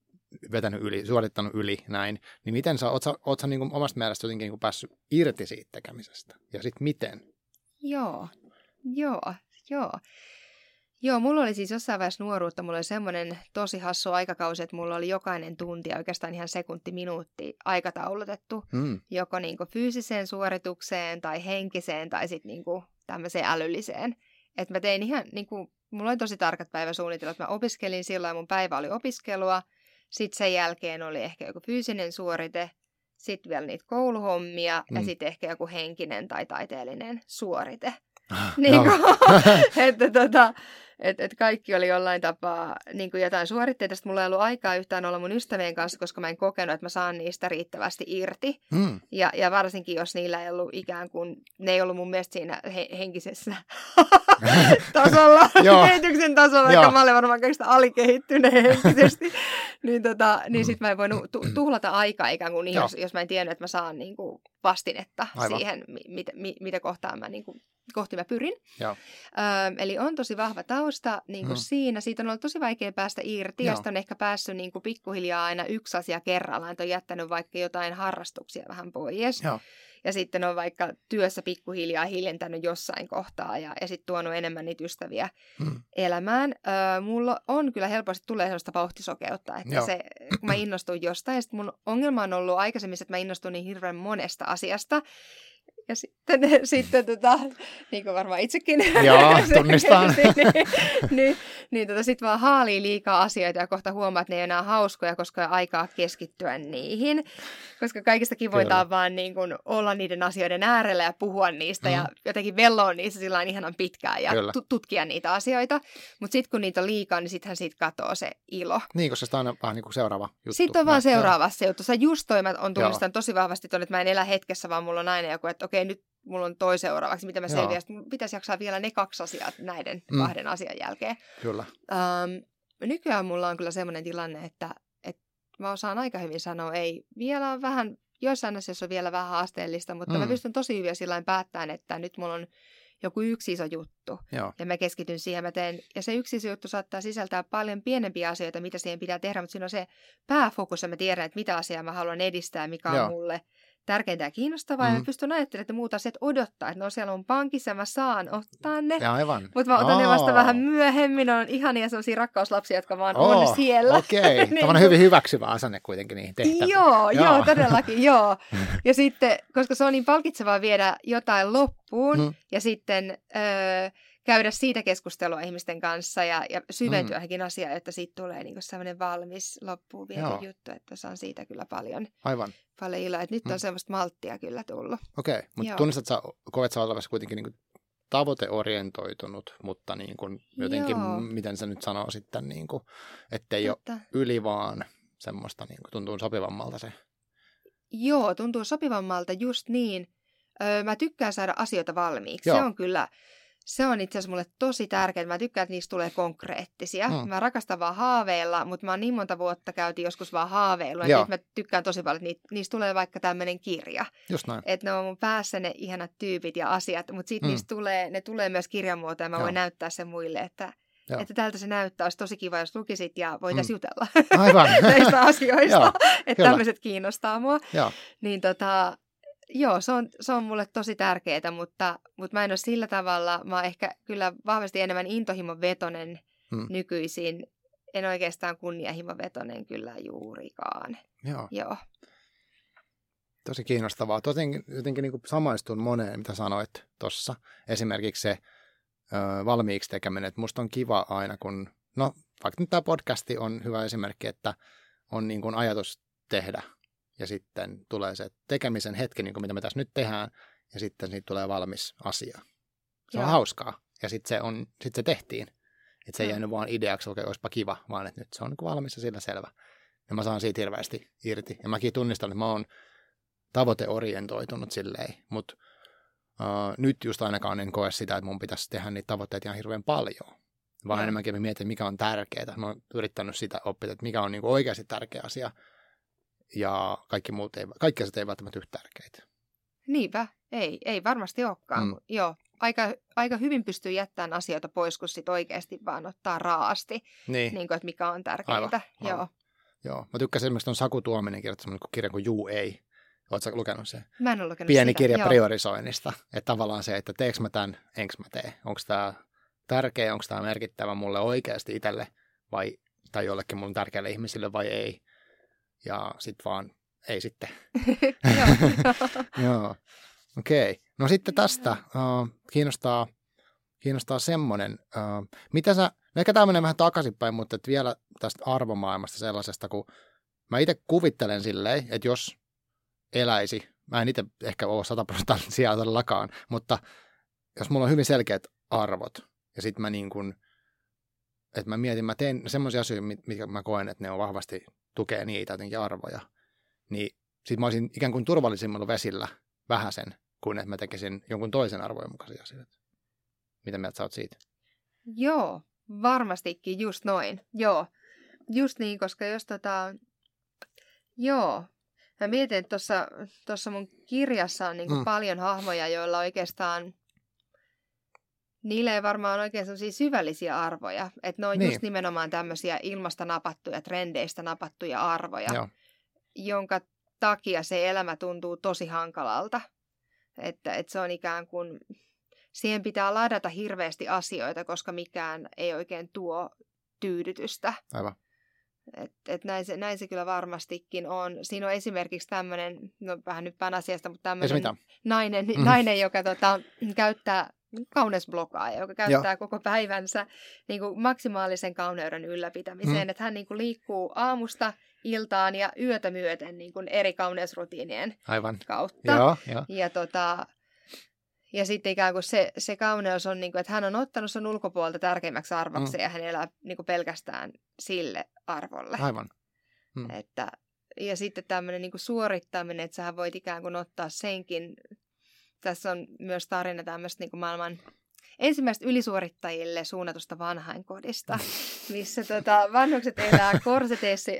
vetänyt yli, suorittanut yli näin, niin miten sä, oot sä, oot sä niin kuin omasta mielestä jotenkin niin kuin päässyt irti siitä tekemisestä? Ja sitten miten? Joo, joo, joo. Joo, mulla oli siis jossain vaiheessa nuoruutta, mulla oli semmoinen tosi hassu aikakausi, että mulla oli jokainen tunti oikeastaan ihan sekunti, minuutti aikataulutettu, mm. joko niin kuin fyysiseen suoritukseen tai henkiseen tai sitten niin kuin tämmöiseen älylliseen. Että mä tein ihan, niin kuin, mulla oli tosi tarkat päiväsuunnitelmat, mä opiskelin silloin, mun päivä oli opiskelua, sitten sen jälkeen oli ehkä joku fyysinen suorite, sitten vielä niitä kouluhommia mm. ja sitten ehkä joku henkinen tai taiteellinen suorite. Ah, niin kuin, että tota, et, et kaikki oli jollain tapaa niin kuin jotain suoritteita. Sitten mulla ei ollut aikaa yhtään olla mun ystävien kanssa, koska mä en kokenut, että mä saan niistä riittävästi irti. Mm. Ja, ja varsinkin, jos niillä ei ollut ikään kuin, ne ei ollut mun mielestä siinä he, henkisessä tasolla, kehityksen tasolla, vaikka mä olen varmaan kaikista alikehittyneen henkisesti. niin tota, niin mm. sit mä en voinut tu- tuhlata aikaa ikään kuin, niin, jos, jos mä en tiennyt, että mä saan niin kuin vastinetta Aivan. siihen, mit, mit, mitä kohtaan mä niin kuin kohti mä pyrin. Joo. Ö, eli on tosi vahva tausta niin kuin mm. siinä. Siitä on ollut tosi vaikea päästä irti Joo. ja on ehkä päässyt niin kuin pikkuhiljaa aina yksi asia kerrallaan. Että on jättänyt vaikka jotain harrastuksia vähän pois. Joo. Ja sitten on vaikka työssä pikkuhiljaa hiljentänyt jossain kohtaa ja, ja sitten tuonut enemmän niitä ystäviä mm. elämään. Ö, mulla on kyllä helposti tulee sellaista vauhtisokeutta, että Joo. se, kun mä innostun jostain. Ja mun ongelma on ollut aikaisemmin, että mä innostun niin hirveän monesta asiasta. Ja sitten, sitten tota, niin kuin varmaan itsekin. Joo, tunnistan. niin, niin, niin tota, sitten vaan haalii liikaa asioita ja kohta huomaa, että ne ei enää hauskoja, koska ei aikaa keskittyä niihin. Koska kaikista kivointa on vaan niin kuin, olla niiden asioiden äärellä ja puhua niistä mm. ja jotenkin velloa niissä sillä ihanan pitkään ja t- tutkia niitä asioita. Mutta sitten kun niitä on liikaa, niin sittenhän siitä katoaa se ilo. Niin, koska sitä on aina vähän niin kuin seuraava juttu. Sitten on vaan seuraava se juttu. Sä just toi, mä on tunnistanut tosi vahvasti ton, että mä en elä hetkessä, vaan mulla on aina joku, että okei, nyt mulla on toi seuraavaksi, mitä mä selviän. Sitten pitäisi jaksaa vielä ne kaksi asiaa näiden mm. kahden asian jälkeen. Kyllä. Um, nykyään mulla on kyllä semmoinen tilanne, että, että mä osaan aika hyvin sanoa, ei vielä on vähän, joissain asioissa on vielä vähän haasteellista, mutta mm. mä pystyn tosi hyvin sillä päättämään, että nyt mulla on joku yksi iso juttu. Joo. Ja mä keskityn siihen, mä teen, ja se yksi iso juttu saattaa sisältää paljon pienempiä asioita, mitä siihen pitää tehdä, mutta siinä on se pääfokus, ja mä tiedän, että mitä asiaa mä haluan edistää, mikä on Joo. mulle tärkeintä ja kiinnostavaa, mm. ja mä pystyn ajattelemaan, että muut asiat odottaa, että ne on siellä mun pankissa, ja mä saan ottaa ne. Ja aivan. Mutta mä otan ne vasta vähän myöhemmin. On ihania sellaisia rakkauslapsia, jotka vaan Oo, on siellä. Okei, okay. Niin tämmöinen hyvin hyväksyvä asenne kuitenkin niihin tehtäviin. Joo, joo, Joo. joo, todellakin, joo. Ja sitten, koska se on niin palkitsevaa viedä jotain loppuun Mm. ja sitten öö, käydä siitä keskustelua ihmisten kanssa ja, ja syventyä Mm. johonkin asiaan, että siitä tulee niin sellainen valmis loppuun viety Joo. juttu, että saan siitä kyllä paljon, Aivan. paljon iloa. Että nyt on Mm. semmoista malttia kyllä tullut. Okei, okay. mutta tunnistat sä, koet sä olevasi kuitenkin niin tavoiteorientoitunut, mutta niin kuin jotenkin, Joo. miten sä nyt sanoo sitten, niin kuin, ettei ole Mutta, yli vaan semmoista, niin kuin, tuntuu sopivammalta se. joo, tuntuu sopivammalta just niin. Öö, mä tykkään saada asioita valmiiksi. Joo. Se on kyllä, se on itse asiassa mulle tosi tärkeää. Mä tykkään, että niistä tulee konkreettisia. Mm. Mä rakastan vaan haaveilla, mutta mä oon niin monta vuotta käytiin joskus vaan haaveilua. Joo. Nyt mä tykkään tosi paljon, että niitä, niistä tulee vaikka tämmöinen kirja. Just näin. Että ne on mun päässä ne ihanat tyypit ja asiat, mutta sitten Mm. mm. niistä tulee, ne tulee myös kirjamuotoon ja mä Joo. voin näyttää sen muille, että, Joo. että tältä se näyttää. Olisi tosi kiva, jos lukisit ja voitaisiin Mm. jutella Aivan. näistä asioista. Joo, että kyllä. tämmöiset kiinnostaa mua. Joo. Niin tota, joo, se on, se on mulle tosi tärkeää, mutta, mutta mä en ole sillä tavalla, mä oon ehkä kyllä vahvasti enemmän intohimon vetonen Mm. nykyisin. En oikeastaan kunnianhimon vetonen kyllä juurikaan. Joo, Joo. tosi kiinnostavaa. Jotenkin, jotenkin niin samaistun moneen, mitä sanoit tuossa. Esimerkiksi se ö, valmiiksi tekeminen, että musta on kiva aina, kun, no vaikka nyt tämä podcasti on hyvä esimerkki, että on niin kuin ajatus tehdä ja sitten tulee se tekemisen hetki, niin kuin mitä me tässä nyt tehdään, ja sitten siitä tulee valmis asia. Se on Joo. hauskaa, ja sitten se, on, sit se tehtiin. Että se ei Joo. jäänyt vaan ideaksi, okei, olisipa kiva, vaan että nyt se on niin valmis ja sillä selvä. Ja mä saan siitä hirveästi irti. Ja mäkin tunnistan, että mä oon tavoiteorientoitunut silleen, mutta uh, nyt just ainakaan en koe sitä, että mun pitäisi tehdä niitä tavoitteita ihan hirveän paljon. Vaan Joo. enemmänkin mä mietin, mikä on tärkeää. Mä oon yrittänyt sitä oppia, että mikä on niin oikeasti tärkeä asia. Ja kaikki muut ei, kaikki asiat ei välttämättä yhtä tärkeitä. Niinpä, ei, ei varmasti olekaan. Mm. Joo, aika, aika hyvin pystyy jättämään asioita pois, kun sit oikeasti vaan ottaa raasti, Niin, niin kuin, että mikä on tärkeintä. Aivan, Joo. aivan. joo. Mä tykkäsin esimerkiksi ton Saku Tuominen kirjoittaa semmoinen kirja kuin Juu ei. Oletko lukenut sen? Mä en ole lukenut pieni sitä. kirja Joo. priorisoinnista. Että tavallaan se, että teekö mä tämän, enkö mä tee. Onko tämä tärkeä, onko tämä merkittävä mulle oikeasti itselle vai, tai jollekin mun tärkeälle ihmisille vai ei. Ja sitten vaan ei sitten. Joo. Joo, okei. Okay. No sitten tästä uh, kiinnostaa, kiinnostaa semmoinen, uh, mitä sä, no ehkä tämä menee vähän takaisinpäin, mutta et vielä tästä arvomaailmasta sellaisesta, kun mä itse kuvittelen silleen, että jos eläisi, mä en itse ehkä ole 100 prosenttia siellä todellakaan, mutta jos mulla on hyvin selkeät arvot, ja sitten mä niin kuin, että mä mietin, mä teen semmoisia asioita, mit- mitkä mä koen, että ne on vahvasti tukee niitä jotenkin arvoja, niin sitten mä olisin ikään kuin turvallisimmilla vesillä vähäsen, kuin että mä tekisin jonkun toisen arvojen mukaisia asioita. Mitä mieltä sä oot siitä? Joo, varmastikin just noin. Joo, just niin, koska jos tota... Joo, mä mietin, että tuossa, mun kirjassa on Mm. mm. paljon hahmoja, joilla oikeastaan... Niillä ei varmaan oikein sellaisia syvällisiä arvoja. Että ne on Niin. just nimenomaan tämmöisiä ilmasta napattuja, trendeistä napattuja arvoja, Joo. jonka takia se elämä tuntuu tosi hankalalta. Että, että se on ikään kuin, siihen pitää ladata hirveästi asioita, koska mikään ei oikein tuo tyydytystä. Aivan. Et, et näin, se, näin se kyllä varmastikin on. Siinä on esimerkiksi tämmöinen, no vähän nyt asiasta, mutta tämmöinen nainen, Mhm. nainen, joka tota, käyttää kauneusblogaaja, joka käyttää koko päivänsä niin kuin maksimaalisen kauneuden ylläpitämiseen. Mm. Että hän niin kuin liikkuu aamusta iltaan ja yötä myöten niin kuin eri kauneusrutiinien Aivan. kautta. Joo, joo. Ja, tota, ja sitten ikään kuin se, se kauneus on, niin kuin, että hän on ottanut sen ulkopuolelta tärkeimmäksi arvoksi Mm. ja hän elää niin kuin pelkästään sille arvolle. Aivan. Mm. Että, ja sitten tämmöinen niin kuin suorittaminen, että sähän voit ikään kuin ottaa senkin. Tässä on myös tarina tämmöistä niin maailman ensimmäistä ylisuorittajille suunnatusta vanhainkodista, missä tota, vanhukset elää korseteissa,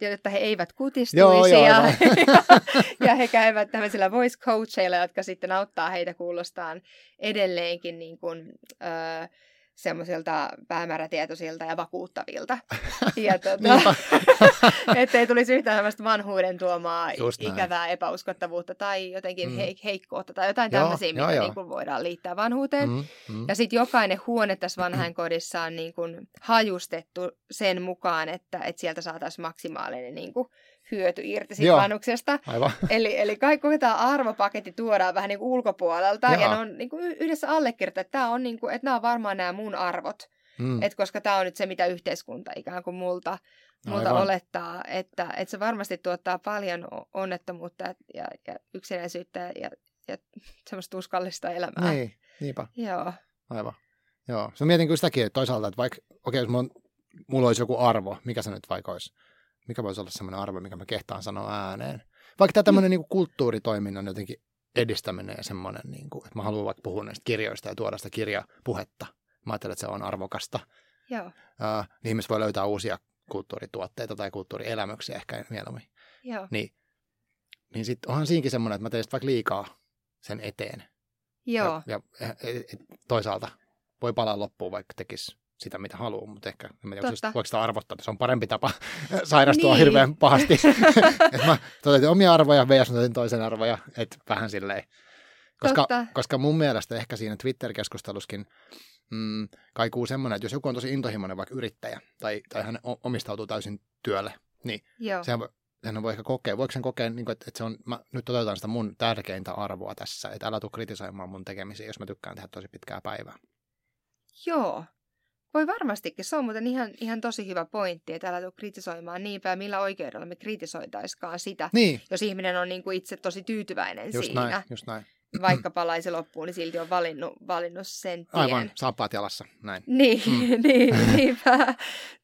jotta he eivät kutistuisi. Joo, joo, ja, ja, ja he käyvät tämmöisillä voice coacheilla, jotka sitten auttaa heitä kuulostaan edelleenkin niin kuin, öö, semmoisilta päämäärätietoisilta ja vakuuttavilta. Ja tuota, ettei tulisi yhtään sellaista vanhuuden tuomaa ikävää epäuskottavuutta tai jotenkin mm. heikkoutta tai jotain joo, tämmöisiä, mitä joo, niin kuin voidaan liittää vanhuuteen. Mm, mm. Ja sitten jokainen huone tässä vanhainkodissa on niin kuin hajustettu sen mukaan, että, että sieltä saataisiin maksimaalinen niin kuin hyöty irti siitä vanhuksesta. Aivan. Eli, eli kaikki tämä arvopaketti tuodaan vähän niin kuin ulkopuolelta Jaha. ja ne on niin kuin yhdessä allekirjoittaa, että, tämä on niin kuin, että nämä on varmaan nämä mun arvot. Mm. Et koska tämä on nyt se, mitä yhteiskunta ikään kuin multa, multa olettaa, että, että se varmasti tuottaa paljon onnettomuutta ja, ja yksinäisyyttä ja, ja semmoista tuskallista elämää. Niin, niinpä. Joo. Aivan. Joo. Se mietin kyllä sitäkin, että toisaalta, että vaikka, okei, okay, jos mulla olisi joku arvo, mikä se nyt vaikka olisi, mikä voisi olla sellainen arvo, mikä mä kehtaan sanoa ääneen. Vaikka tämä tämmöinen mm. niin kulttuuritoiminnan jotenkin edistäminen ja semmoinen, niin kuin, että mä haluan vaikka puhua näistä kirjoista ja tuoda sitä kirjapuhetta. Mä ajattelen, että se on arvokasta. Joo. Uh, niin ihmiset voi löytää uusia kulttuurituotteita tai kulttuurielämyksiä ehkä mieluummin. Joo. Niin, niin sitten onhan siinkin semmoinen, että mä teen vaikka liikaa sen eteen. Joo. Ja, ja et, et, toisaalta voi palaa loppuun, vaikka tekisi sitä, mitä haluaa, mutta ehkä en tiedä, voiko sitä arvottaa, että se on parempi tapa sairastua niin. hirveän pahasti. että mä toteutin omia arvoja, Vejas toteutin toisen arvoja, että vähän silleen. Koska, koska mun mielestä ehkä siinä Twitter-keskusteluskin mm, kaikuu semmoinen, että jos joku on tosi intohimoinen vaikka yrittäjä tai, tai hän omistautuu täysin työlle, niin Joo. sehän, sehän voi ehkä kokea, voiko sen kokea, niin kuin, että, että se on, mä nyt toteutan sitä mun tärkeintä arvoa tässä, että älä tule kritisoimaan mun tekemisiä, jos mä tykkään tehdä tosi pitkää päivää. Joo, voi varmastikin. Se on muuten ihan, ihan tosi hyvä pointti, että älä tule kritisoimaan niinpä, millä oikeudella me kritisoitaiskaan sitä, niin. jos ihminen on niin kuin itse tosi tyytyväinen just siinä. Näin, just näin. Vaikka palaisi loppuun, niin silti on valinnut, valinnut sen tien. Aivan, saappaat jalassa, näin. Niin, mm. niin niinpä.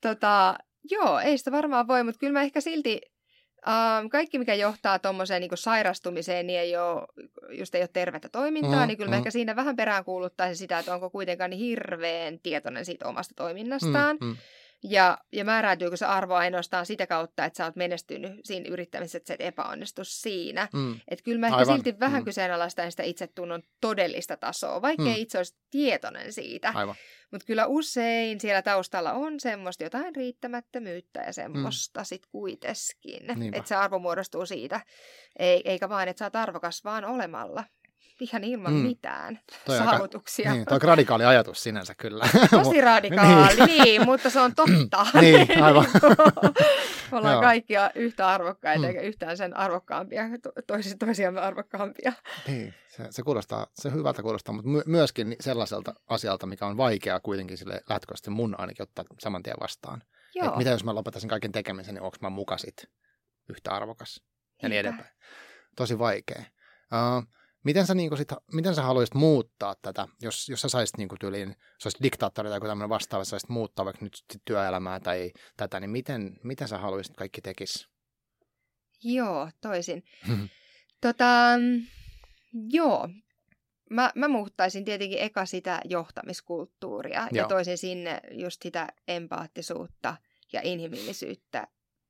Tota, joo, ei sitä varmaan voi, mutta kyllä mä ehkä silti Kaikki, mikä johtaa tuommoiseen niin sairastumiseen, niin ei ole, just ei ole tervettä toimintaa, mm, niin kyllä mm. ehkä siinä vähän perään kuuluttaisi sitä, että onko kuitenkaan niin hirveän tietoinen siitä omasta toiminnastaan. Mm, mm. Ja, ja määräytyykö se arvo ainoastaan sitä kautta, että sä oot menestynyt siinä yrittämisessä, että sä et epäonnistu siinä. Mm. Että kyllä mä ehkä Aivan. silti vähän mm. kyseenalaistan sitä itsetunnon todellista tasoa, vaikka mm. itse olisi tietoinen siitä. Mutta kyllä usein siellä taustalla on semmoista jotain riittämättömyyttä ja semmoista mm. sit kuitenkin. Että se arvo muodostuu siitä, eikä vain, että sä oot arvokas vaan olemalla ihan ilman mm. mitään toi saavutuksia. Aika, niin, toi radikaali ajatus sinänsä kyllä. Tosi radikaali, niin. niin, mutta se on totta. niin, aivan. Me ollaan kaikkia yhtä arvokkaita, mm. eikä yhtään sen arvokkaampia, toisi, toisiamme arvokkaampia. Niin, se, se kuulostaa, se hyvältä kuulostaa, mutta my, myöskin sellaiselta asialta, mikä on vaikeaa kuitenkin sille lähtökohtaisesti mun ainakin ottaa saman tien vastaan. Joo. Et mitä jos mä lopetaisin kaiken tekemisen, niin onko mä mukasit yhtä arvokas ja niin edespäin. Tosi vaikea. Uh, Miten sä, niin sit, miten sä haluaisit muuttaa tätä, jos, jos sä saisit niin kuin tyyliin, jos olisit diktaattori tai joku tämmöinen vastaava, sä saisit muuttaa vaikka nyt työelämää tai tätä, niin miten, miten sä haluaisit kaikki tekis? Joo, toisin. tota, joo, mä, mä muuttaisin tietenkin eka sitä johtamiskulttuuria joo. ja toisin sinne just sitä empaattisuutta ja inhimillisyyttä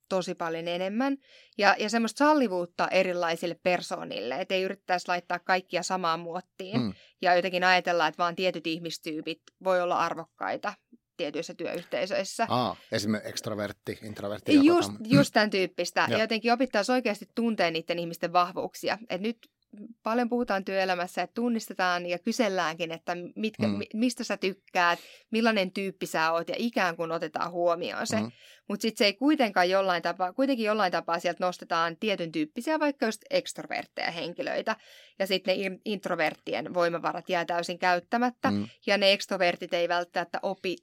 tosi paljon enemmän. Ja, ja semmoista sallivuutta erilaisille persoonille, että ei yrittäisi laittaa kaikkia samaan muottiin. Mm. Ja jotenkin ajatella, että vaan tietyt ihmistyypit voi olla arvokkaita tietyissä työyhteisöissä. Aa, esimerkiksi extrovertti, introvertti. Just, just tämän tyyppistä. ja jotenkin opittaisi oikeasti tuntea niiden ihmisten vahvuuksia. Et nyt paljon puhutaan työelämässä, että tunnistetaan ja kyselläänkin, että mitkä, mm. mistä sä tykkäät, millainen tyyppi sä oot ja ikään kuin otetaan huomioon se. Mm. Mutta sitten se ei kuitenkaan jollain tapaa, kuitenkin jollain tapaa sieltä nostetaan tietyn tyyppisiä vaikka just ekstrovertteja henkilöitä ja sitten ne introverttien voimavarat jää täysin käyttämättä mm. ja ne ekstrovertit ei välttämättä opi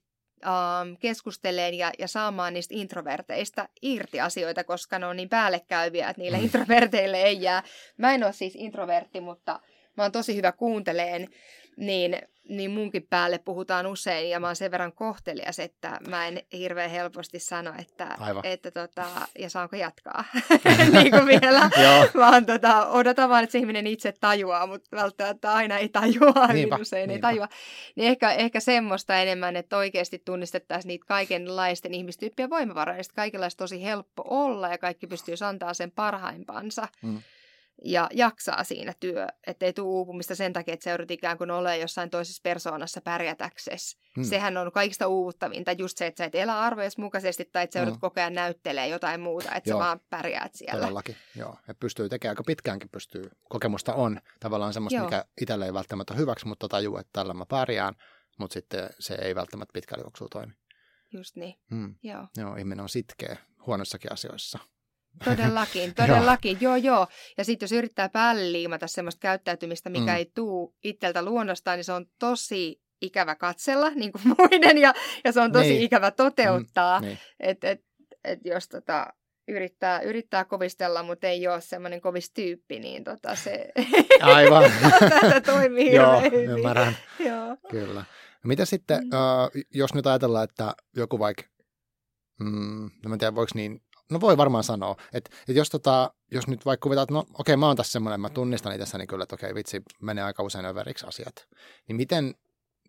um, keskusteleen ja, ja saamaan niistä introverteista irti asioita, koska ne on niin päällekäyviä, että niille mm. introverteille ei jää. Mä en ole siis introvertti, mutta mä oon tosi hyvä kuunteleen, niin niin munkin päälle puhutaan usein ja mä oon sen verran kohtelias, että mä en hirveän helposti sano, että, että tota, ja saanko jatkaa niin kuin vielä, vaan tota, odotan vaan, että se ihminen itse tajuaa, mutta välttämättä aina ei tajua, niinpä, usein niinpä. ei tajua. Niin ehkä, ehkä semmoista enemmän, että oikeasti tunnistettaisiin niitä kaikenlaisten ihmistyyppien voimavaroja, että kaikilla olisi tosi helppo olla ja kaikki pystyy antaa sen parhaimpansa. Mm ja jaksaa siinä työ, ettei tule uupumista sen takia, että sä joudut ikään kuin ole jossain toisessa persoonassa pärjätäksesi. Hmm. Sehän on kaikista uuvuttavinta just se, että sä et elä arvojes mukaisesti tai että sä joudut koko ajan näyttelee jotain muuta, että joo. sä vaan pärjäät siellä. Todellakin, joo. Ja pystyy tekemään aika pitkäänkin pystyy. Kokemusta on tavallaan semmoista, joo. mikä itselle ei välttämättä ole hyväksi, mutta tajuu, että tällä mä pärjään, mutta sitten se ei välttämättä pitkällä juoksulla toimi. Just niin, hmm. joo. Joo, ihminen on sitkeä huonossakin asioissa. Todellakin, todellakin, joo joo. Ja sitten jos yrittää päälle liimata semmoista käyttäytymistä, mikä mm. ei tuu itseltä luonnostaan, niin se on tosi ikävä katsella, niin kuin muiden, ja, ja se on tosi niin. ikävä toteuttaa. Mm, niin. Että et, et jos tota, yrittää, yrittää kovistella, mutta ei ole semmoinen kovis tyyppi, niin tota se Aivan. tätä toimii Joo, ymmärrän. Joo. Kyllä. Mitä sitten, mm. uh, jos nyt ajatellaan, että joku vaikka, mm, en tiedä voiko niin No voi varmaan sanoa, että, että jos, tota, jos nyt vaikka kuvitaan, että no okei okay, mä oon tässä semmoinen, mä tunnistan itsessäni kyllä, että okei okay, vitsi, menee aika usein överiksi asiat, niin miten,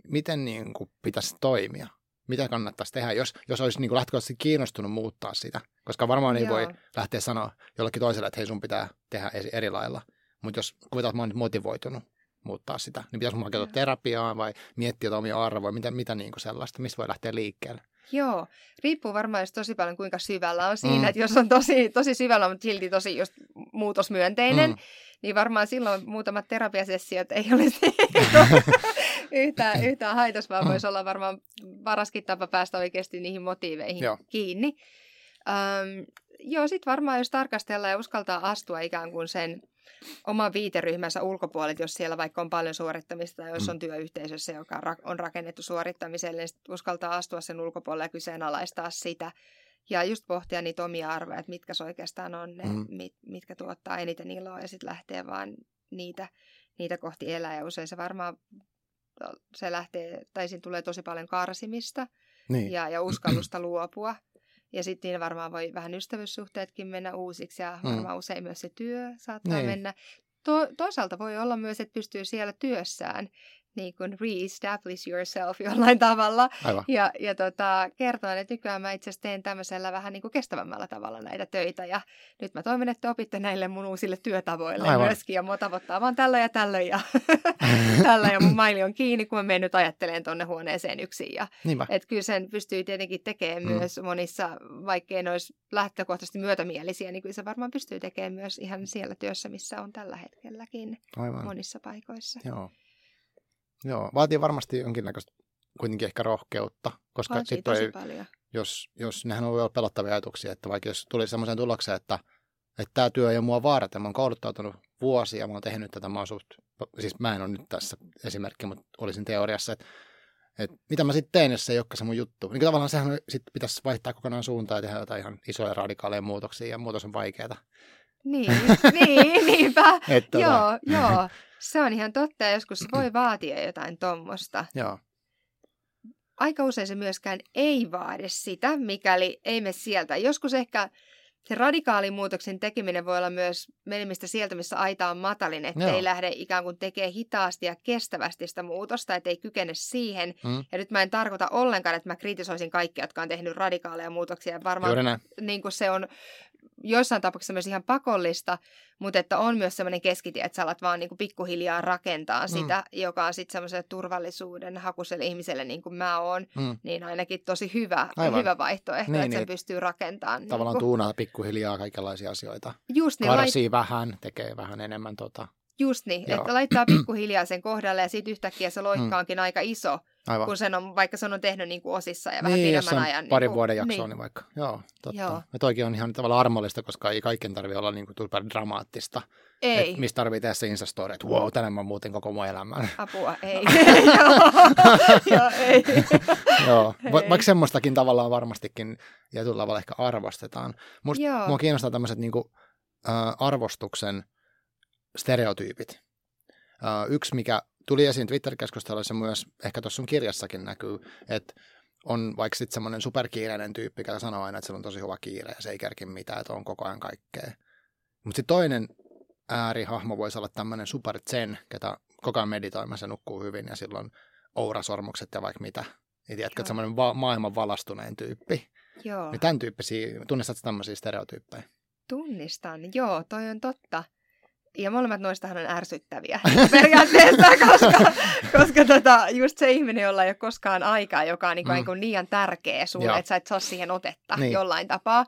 miten niin kuin pitäisi toimia? Mitä kannattaisi tehdä, jos, jos olisi niin kuin lähtökohtaisesti kiinnostunut muuttaa sitä? Koska varmaan ei Joo. voi lähteä sanoa jollekin toiselle, että hei sun pitää tehdä eri lailla. Mutta jos kuvitaan, että mä oon nyt motivoitunut muuttaa sitä, niin pitäisi mun hakeutua terapiaan vai miettiä omia arvoja, mitä, mitä niin kuin sellaista, mistä voi lähteä liikkeelle? Joo, riippuu varmaan just tosi paljon kuinka syvällä on siinä, mm. että jos on tosi, tosi syvällä, mutta silti tosi just muutosmyönteinen, mm. niin varmaan silloin muutamat terapiasessiot ei olisi yhtään, yhtään haitas, vaan voisi olla varmaan paraskin tapa päästä oikeasti niihin motiiveihin Joo. kiinni. Um, joo, sitten varmaan jos tarkastellaan ja uskaltaa astua ikään kuin sen oman viiteryhmänsä ulkopuolelle, jos siellä vaikka on paljon suorittamista tai jos mm. on työyhteisössä, joka on rakennettu suorittamiselle, niin uskaltaa astua sen ulkopuolelle ja kyseenalaistaa sitä. Ja just pohtia niitä omia arvoja, että mitkä se oikeastaan on ne, mm. mit, mitkä tuottaa eniten iloa ja sitten lähtee vaan niitä, niitä kohti elää. Ja usein se varmaan se lähtee, tai siinä tulee tosi paljon karsimista niin. ja, ja uskallusta luopua. Ja sitten niin varmaan voi vähän ystävyyssuhteetkin mennä uusiksi ja mm. varmaan usein myös se työ saattaa niin. mennä. To- toisaalta voi olla myös, että pystyy siellä työssään niin kuin re-establish yourself jollain tavalla. Aivan. Ja, ja tota, kertoa, että nykyään mä itse asiassa teen tämmöisellä vähän niin kuin kestävämmällä tavalla näitä töitä. Ja nyt mä toivon, että opitte näille mun uusille työtavoille Aivan. myöskin. Ja mua tavoittaa vaan tällä ja tällä ja tällä. Ja mun maili on kiinni, kun mä menen nyt ajattelemaan tuonne huoneeseen yksin. Ja, et kyllä sen pystyy tietenkin tekemään mm. myös monissa, vaikkei ne olisi lähtökohtaisesti myötämielisiä, niin kyllä se varmaan pystyy tekemään myös ihan siellä työssä, missä on tällä hetkelläkin Aivan. monissa paikoissa. Joo. Joo, vaatii varmasti jonkinnäköistä kuitenkin ehkä rohkeutta, koska sitten jos, jos nehän on ollut pelottavia ajatuksia, että vaikka jos tuli semmoisen tulokseen, että, että tämä työ ei ole mua varten, mä oon kouluttautunut vuosia, mä oon tehnyt tätä, mä suht, siis mä en ole nyt tässä esimerkki, mutta olisin teoriassa, että, että mitä mä sitten teen, jos se ei olekaan se mun juttu. Niin tavallaan sehän sitten pitäisi vaihtaa kokonaan suuntaan ja tehdä jotain ihan isoja radikaaleja muutoksia ja muutos on vaikeaa. Niin, niin niinpä. Et, tota... Joo, joo. Se on ihan totta ja joskus voi vaatia jotain tuommoista. Joo. Aika usein se myöskään ei vaadi sitä, mikäli ei me sieltä. Joskus ehkä se radikaalimuutoksen tekeminen voi olla myös menemistä sieltä, missä aita on matalin, että ei lähde ikään kuin tekemään hitaasti ja kestävästi sitä muutosta, että ei kykene siihen. Mm. Ja nyt mä en tarkoita ollenkaan, että mä kritisoisin kaikkia, jotka on tehnyt radikaaleja muutoksia. Varmaan niin kuin se on joissain tapauksissa myös ihan pakollista, mutta että on myös semmoinen keskitie, että sä alat vaan niin kuin pikkuhiljaa rakentaa mm. sitä, joka on sitten semmoisen turvallisuuden hakuselle ihmiselle, niin kuin mä oon, mm. niin ainakin tosi hyvä, hyvä vaihtoehto, niin, että niin. se pystyy rakentamaan. Niinku tavallaan niin kuin... tuunaa pikkuhiljaa kaikenlaisia asioita. Just niin. Karsii lait... vähän, tekee vähän enemmän tota. Just niin, Joo. että laittaa pikkuhiljaa sen kohdalle ja sitten yhtäkkiä se loikkaankin mm. aika iso, Aivan. kun sen on, vaikka sen on tehnyt niin kuin osissa ja vähän niin, pidemmän ajan. Niin parin vuoden jaksoa, niin. niin vaikka. Joo, totta. Joo. Ja toikin on ihan tavallaan armollista, koska ei kaiken tarvitse olla niin kuin dramaattista. Ei. Et mistä tarvitsee tehdä se Instastory, että wow, tänään mä muuten koko mun elämän. Apua, ei. Joo, ei. Joo, vaikka semmoistakin tavallaan varmastikin ja tavalla ehkä arvostetaan. Musta mua kiinnostaa tämmöiset niin kuin, äh, arvostuksen stereotyypit. Yksi, mikä tuli esiin Twitter-keskustelussa myös, ehkä tuossa sun kirjassakin näkyy, että on vaikka sitten semmoinen superkiireinen tyyppi, joka sanoo aina, että sillä on tosi hyvä kiire ja se ei kerki mitään, että on koko ajan kaikkea. Mutta sitten toinen äärihahmo voisi olla tämmöinen super zen, ketä koko ajan meditoimassa nukkuu hyvin ja silloin ourasormukset ja vaikka mitä. Niin tiedätkö, että semmoinen va- maailman valastuneen tyyppi. Joo. Niin tämän tyyppisiä, tunnistatko tämmöisiä stereotyyppejä? Tunnistan, joo, toi on totta. Ja molemmat noistahan on ärsyttäviä periaatteessa, koska, koska tota, just se ihminen, jolla ei ole koskaan aikaa, joka on niin kuin, mm. niin liian tärkeä sulle, että sä et saa siihen otetta niin. jollain tapaa.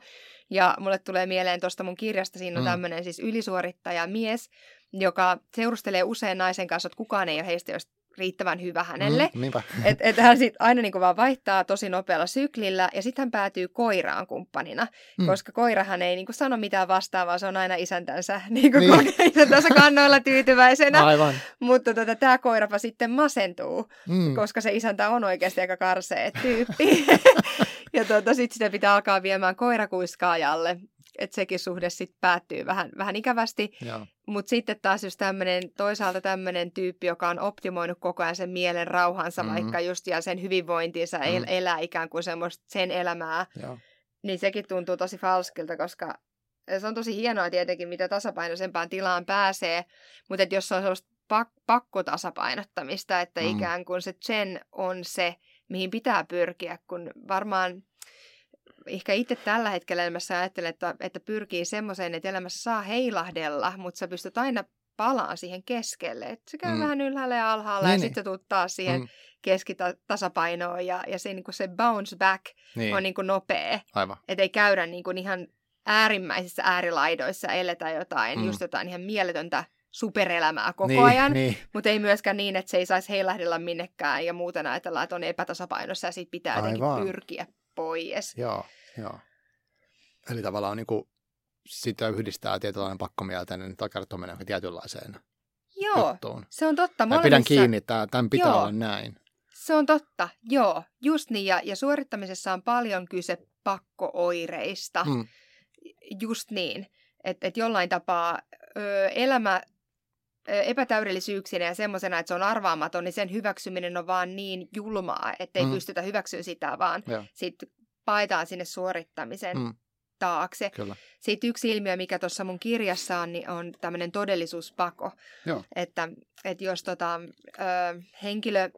Ja mulle tulee mieleen tuosta mun kirjasta, siinä on mm. tämmöinen siis ylisuorittaja mies, joka seurustelee usein naisen kanssa, että kukaan ei ole heistä, riittävän hyvä hänelle. Mm, että et hän sitten aina niinku vaan vaihtaa tosi nopealla syklillä ja sitten hän päätyy koiraan kumppanina, mm. koska koirahan ei niinku sano mitään vastaavaa, se on aina isäntänsä, niinku niin. isäntänsä kannoilla tyytyväisenä. Aivan. Mutta tota, tämä koirapa sitten masentuu, mm. koska se isäntä on oikeasti aika karsee tyyppi. ja tota, sitten sitä pitää alkaa viemään koirakuiskaajalle että sekin suhde sitten päättyy vähän, vähän ikävästi. Mutta sitten taas just tämmöinen, toisaalta tämmöinen tyyppi, joka on optimoinut koko ajan sen mielen rauhansa, mm-hmm. vaikka just ja sen hyvinvointiinsa mm-hmm. el- elää ikään kuin semmoista sen elämää, Joo. niin sekin tuntuu tosi falskilta, koska se on tosi hienoa tietenkin, mitä tasapainoisempaan tilaan pääsee, mutta jos se on sellaista pak- pakkotasapainottamista, että mm. ikään kuin se Chen on se, mihin pitää pyrkiä, kun varmaan ehkä itse tällä hetkellä elämässä ajattelen, että, että pyrkii semmoiseen, että elämässä saa heilahdella, mutta sä pystyt aina palaan siihen keskelle. että se käy mm. vähän ylhäällä ja alhaalla niin, ja niin. sitten tuut taas siihen mm. keskitasapainoon ja, ja se, niin kuin se bounce back niin. on niin kuin nopea. Että ei käydä niin kuin ihan äärimmäisissä äärilaidoissa eletä jotain, mm. just jotain ihan mieletöntä superelämää koko niin, ajan, niin. mutta ei myöskään niin, että se ei saisi heilahdella minnekään ja muuten ajatellaan, että on epätasapainossa ja siitä pitää Aivan. jotenkin pyrkiä pois. Joo, joo. Eli tavallaan niin kuin, sitä yhdistää tietynlainen pakkomielteinen tai kertominen tietynlaiseen Joo, juttuun. se on totta. Molemmissa... Pidän kiinni, tämän pitää joo. olla näin. Se on totta, joo, just niin. Ja, ja suorittamisessa on paljon kyse pakkooireista. Hmm. Just niin, että et jollain tapaa ö, elämä epätäydellisyyksinä ja semmoisena, että se on arvaamaton, niin sen hyväksyminen on vaan niin julmaa, että ei mm. pystytä hyväksyä sitä, vaan sitten paetaan sinne suorittamisen mm. taakse. Kyllä. Sitten yksi ilmiö, mikä tuossa mun kirjassa on, niin on tämmöinen todellisuuspako. Joo. Että, että jos tota, ö, henkilö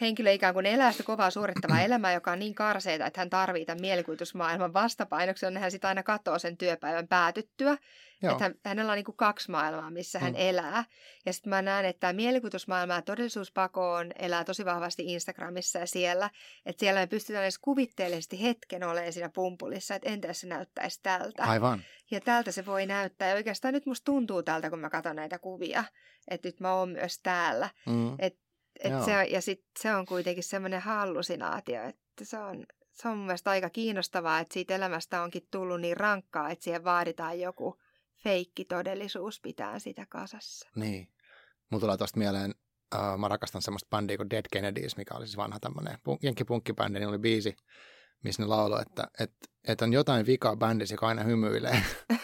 henkilö ikään kuin elää sitä kovaa suorittavaa elämää, joka on niin karseita, että hän tarvitsee tämän mielikuvitusmaailman vastapainoksi, on hän sitten aina katsoo sen työpäivän päätyttyä. Joo. Että hän, hänellä on niin kuin kaksi maailmaa, missä hän mm. elää. Ja sitten mä näen, että tämä mielikuvitusmaailma ja todellisuuspakoon elää tosi vahvasti Instagramissa ja siellä. Että siellä me pystytään edes kuvitteellisesti hetken olemaan siinä pumpulissa, että entä jos se näyttäisi tältä. Aivan. Ja tältä se voi näyttää. Ja oikeastaan nyt musta tuntuu tältä, kun mä katson näitä kuvia, että nyt mä oon myös täällä. Mm. Että et se ja sit se on kuitenkin semmoinen hallusinaatio, että se on, se on mun mielestä aika kiinnostavaa, että siitä elämästä onkin tullut niin rankkaa, että siihen vaaditaan joku feikki todellisuus pitää sitä kasassa. Niin. Mulla tulee tuosta mieleen, uh, mä rakastan semmoista bändiä kuin Dead Kennedys, mikä oli siis vanha tämmöinen jenkkipunkkibändi, niin oli biisi, missä ne lauloi, että, että, että on jotain vikaa bändissä, joka aina hymyilee.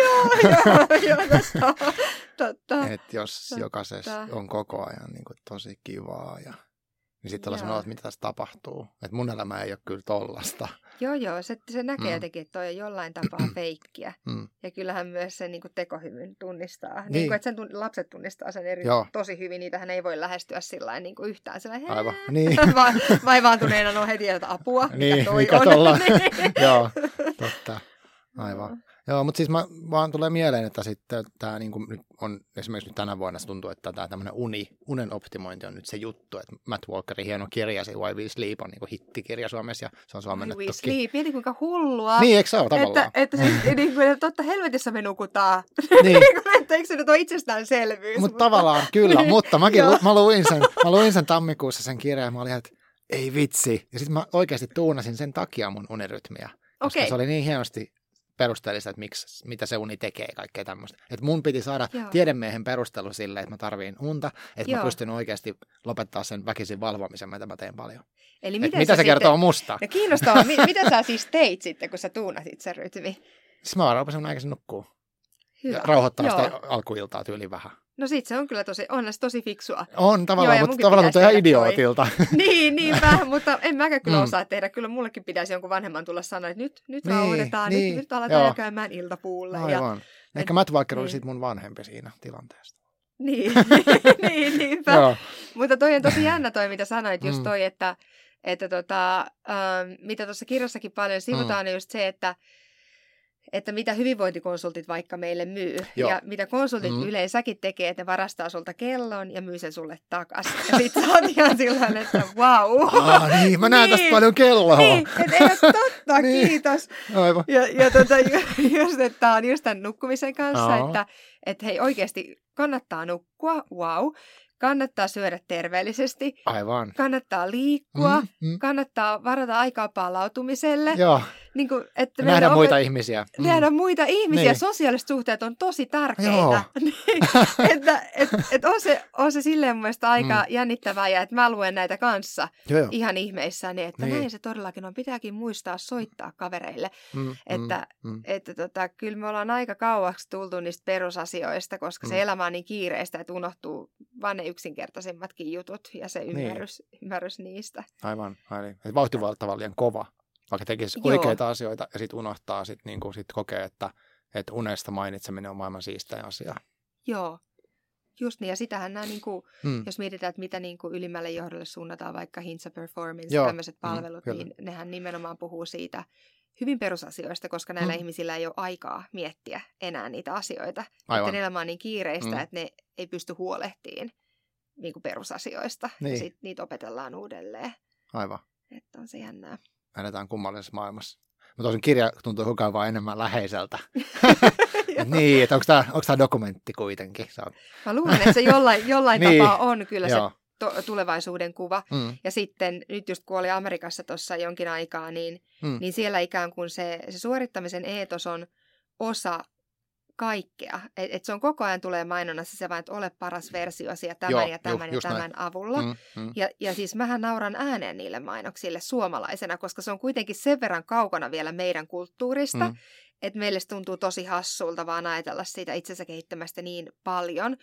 joo, joo, joo, totta. Että jos totta. jokaisessa on koko ajan niin kuin, tosi kivaa ja niin sitten ollaan sanoa, että mitä tässä tapahtuu. Että mun elämä ei ole kyllä tollasta. Joo, joo. Se, se näkee mm. jotenkin, että toi on jollain tapaa feikkiä. Mm. Ja kyllähän myös sen niin kuin tekohymyn tunnistaa. Niin. Niin kuin, että sen tun, lapset tunnistaa sen eri, tosi hyvin. Niitähän ei voi lähestyä sillä niin kuin yhtään sillä Aivan. Niin. Va, vaivaantuneena no heti, että apua. Niin, mikä toi mikä on. joo, totta. Aivan. Joo, mutta siis mä, vaan tulee mieleen, että sitten tämä niin kuin nyt on esimerkiksi nyt tänä vuonna se tuntuu, että tämä tämmöinen uni, unen optimointi on nyt se juttu, että Matt Walkerin hieno kirja, se Why We Sleep on niin kuin hittikirja Suomessa ja se on suomennettu. Why We Sleep, mieti kuinka hullua. Niin, eikö se ole tavallaan? Että, että, siis, niin kuin, että totta helvetissä me nukutaan. Niin. että eikö se nyt ole itsestäänselvyys? Mut mutta tavallaan kyllä, mutta mäkin mä luin, sen, mä luin sen tammikuussa sen kirjan ja mä olin, että ei vitsi. Ja sitten mä oikeasti tuunasin sen takia mun unirytmiä. Koska okay. se oli niin hienosti perusteellista, että miksi, mitä se uni tekee, kaikkea tämmöistä. Että mun piti saada Joo. tiedemiehen perustelu sille, että mä tarviin unta, että Joo. mä pystyn oikeasti lopettaa sen väkisin valvomisen, mitä mä teen paljon. Eli miten mitä se sitten... kertoo musta? No kiinnostavaa, mitä sä siis teit sitten, kun sä tuunasit sen rytmi? Siis mä rupesin aikaisin nukkuu. Hyvä. Ja rauhoittaa Joo. sitä alkuiltaa tyyli vähän. No sit se on kyllä tosi, on se tosi fiksua. On tavallaan, ja mutta tavallaan tuntuu ihan idiootilta. niin, niinpä, mutta en mäkään kyllä Mm. osaa tehdä. Kyllä mullekin pitäisi jonkun vanhemman tulla sanoa, että nyt, nyt Niin, rauhoitetaan, niin, nyt, nyt aletaan joo. jo käymään iltapuulle. Ja, Aivan. Ehkä Matt Walker oli niin. sit mun vanhempi siinä tilanteessa. niin, niin, niinpä. Joo. Mutta toi on tosi jännä toi, mitä sanoit, just Mm. toi, että, että tota, ähm, mitä tuossa kirjassakin paljon sivutaan, mm. just se, että että mitä hyvinvointikonsultit vaikka meille myy. Joo. Ja mitä konsultit Mm. mm. yleensäkin tekee, että ne varastaa sulta kellon ja myy sen sulle takas. Ja sit sä oot ihan sillä että wow. Ah, niin, mä näen tästä Niin. paljon kelloa. Niin, että ei ole totta, Niin. kiitos. Aivan. Ja, ja tota, ju- just, että tämä on just tämän nukkumisen kanssa, Joo. että, että hei oikeasti kannattaa nukkua, wow. Kannattaa syödä terveellisesti, Aivan. kannattaa liikkua, Mm, mm. kannattaa varata aikaa palautumiselle. Joo, Niin kuin, että nähdä meidän muita opet- ihmisiä. Mm. Nähdä muita ihmisiä. Niin. Sosiaaliset suhteet on tosi tärkeitä. Joo. Niin, että et, et on, se, on se silleen mun aika mm. jännittävää ja että mä luen näitä kanssa Joo, joo. ihan ihmeissäni, että Niin. niin. näin se todellakin on. Pitääkin muistaa soittaa kavereille. Mm, Että, mm, mm. että tota, kyllä me ollaan aika kauaksi tultu niistä perusasioista, koska mm. Mm. se elämä on niin kiireistä, että unohtuu vain ne yksinkertaisimmatkin jutut ja se Niin. ymmärrys, ymmärrys niistä. Aivan, aivan. Et Vauhtivalta on liian kova, vaikka tekisi Joo. oikeita asioita ja sitten unohtaa, sit niinku, sit kokee, että, että unesta mainitseminen on maailman siistein asia. Joo, just niin. Ja sitähän nämä, niin kuin, Mm. jos mietitään, että mitä niin kuin ylimmälle johdolle suunnataan, vaikka Hintsa Performance, tämmöiset Mm, palvelut, kyllä. niin nehän nimenomaan puhuu siitä hyvin perusasioista, koska näillä Mm. ihmisillä ei ole aikaa miettiä enää niitä asioita. Aivan. Että elämä on niin kiireistä, Mm. että ne ei pysty huolehtiin niin kuin perusasioista. Niin. Ja sitten niitä opetellaan uudelleen. Aivan. Että on se jännää. Eletään kummallisessa maailmassa. Mutta tosin kirja tuntuu koko ajan vaan enemmän läheiseltä. Niin, että onko tämä dokumentti kuitenkin? Se on, Mä luulen, että se jollain, jollain Niin. tapaa on kyllä joo. se to- tulevaisuuden kuva. Mm, Ja sitten nyt just kun oli Amerikassa tuossa jonkin aikaa, niin, mm. niin siellä ikään kuin se, se suorittamisen eetos on osa kaikkea. Et, et se on koko ajan tulee mainonnassa se vaan, että ole paras versiosi ja tämän Joo, ja ju- tämän ja just näin. tämän avulla. Mm, mm. Ja, ja siis mähän nauran ääneen niille mainoksille suomalaisena, koska se on kuitenkin sen verran kaukana vielä meidän kulttuurista, Mm. että meille tuntuu tosi hassulta vaan ajatella siitä itsensä kehittämästä niin paljon.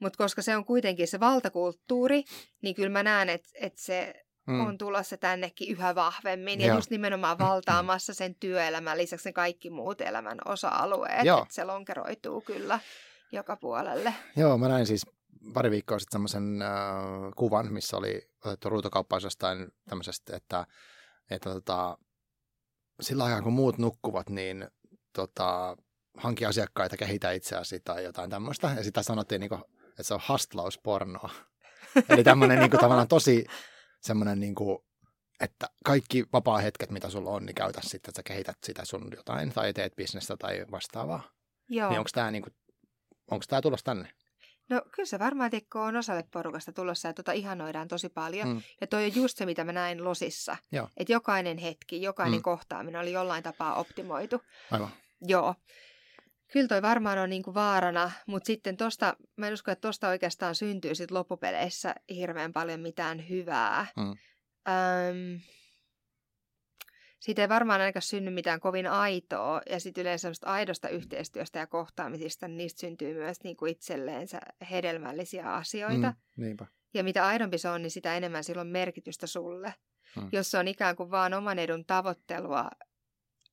Mutta koska se on kuitenkin se valtakulttuuri, niin kyllä mä näen, että et se Mm. on tulossa tännekin yhä vahvemmin. Ja Joo. just nimenomaan valtaamassa sen työelämän lisäksi ne kaikki muut elämän osa-alueet. Että se lonkeroituu kyllä joka puolelle. Joo, mä näin siis pari viikkoa sitten semmoisen äh, kuvan, missä oli otettu ruutokauppaus jostain tämmöisestä, että, että tota, sillä aikaa kun muut nukkuvat, niin tota, hanki asiakkaita, kehitä itseäsi tai jotain tämmöistä. Ja sitä sanottiin, niin että se on hastlauspornoa. Eli tämmöinen niin kuin, tavallaan tosi semmoinen, niin kuin, että kaikki vapaa-hetket, mitä sulla on, niin käytä sitten, että sä kehität sitä sun jotain tai teet bisnestä tai vastaavaa. Joo. Niin onko tämä niin kuin, onko tämä tulos tänne? No kyllä se varmaan Tekko on osalle porukasta tulossa ja tota ihanoidaan tosi paljon. Mm. Ja toi on just se, mitä mä näin Losissa. Että jokainen hetki, jokainen Mm. kohtaaminen oli jollain tapaa optimoitu. Aivan. Joo. Kyllä toi varmaan on niinku vaarana, mutta sitten tosta, mä en usko, että tosta oikeastaan syntyy sit loppupeleissä hirveän paljon mitään hyvää. Mm. Öm, siitä ei varmaan ainakaan synny mitään kovin aitoa, ja sitten yleensä semmoista aidosta yhteistyöstä ja kohtaamisista, niin niistä syntyy myös niinku itselleensä hedelmällisiä asioita. Mm, niinpä. Ja mitä aidompi se on, niin sitä enemmän sillä on merkitystä sulle. Mm. Jos se on ikään kuin vaan oman edun tavoittelua,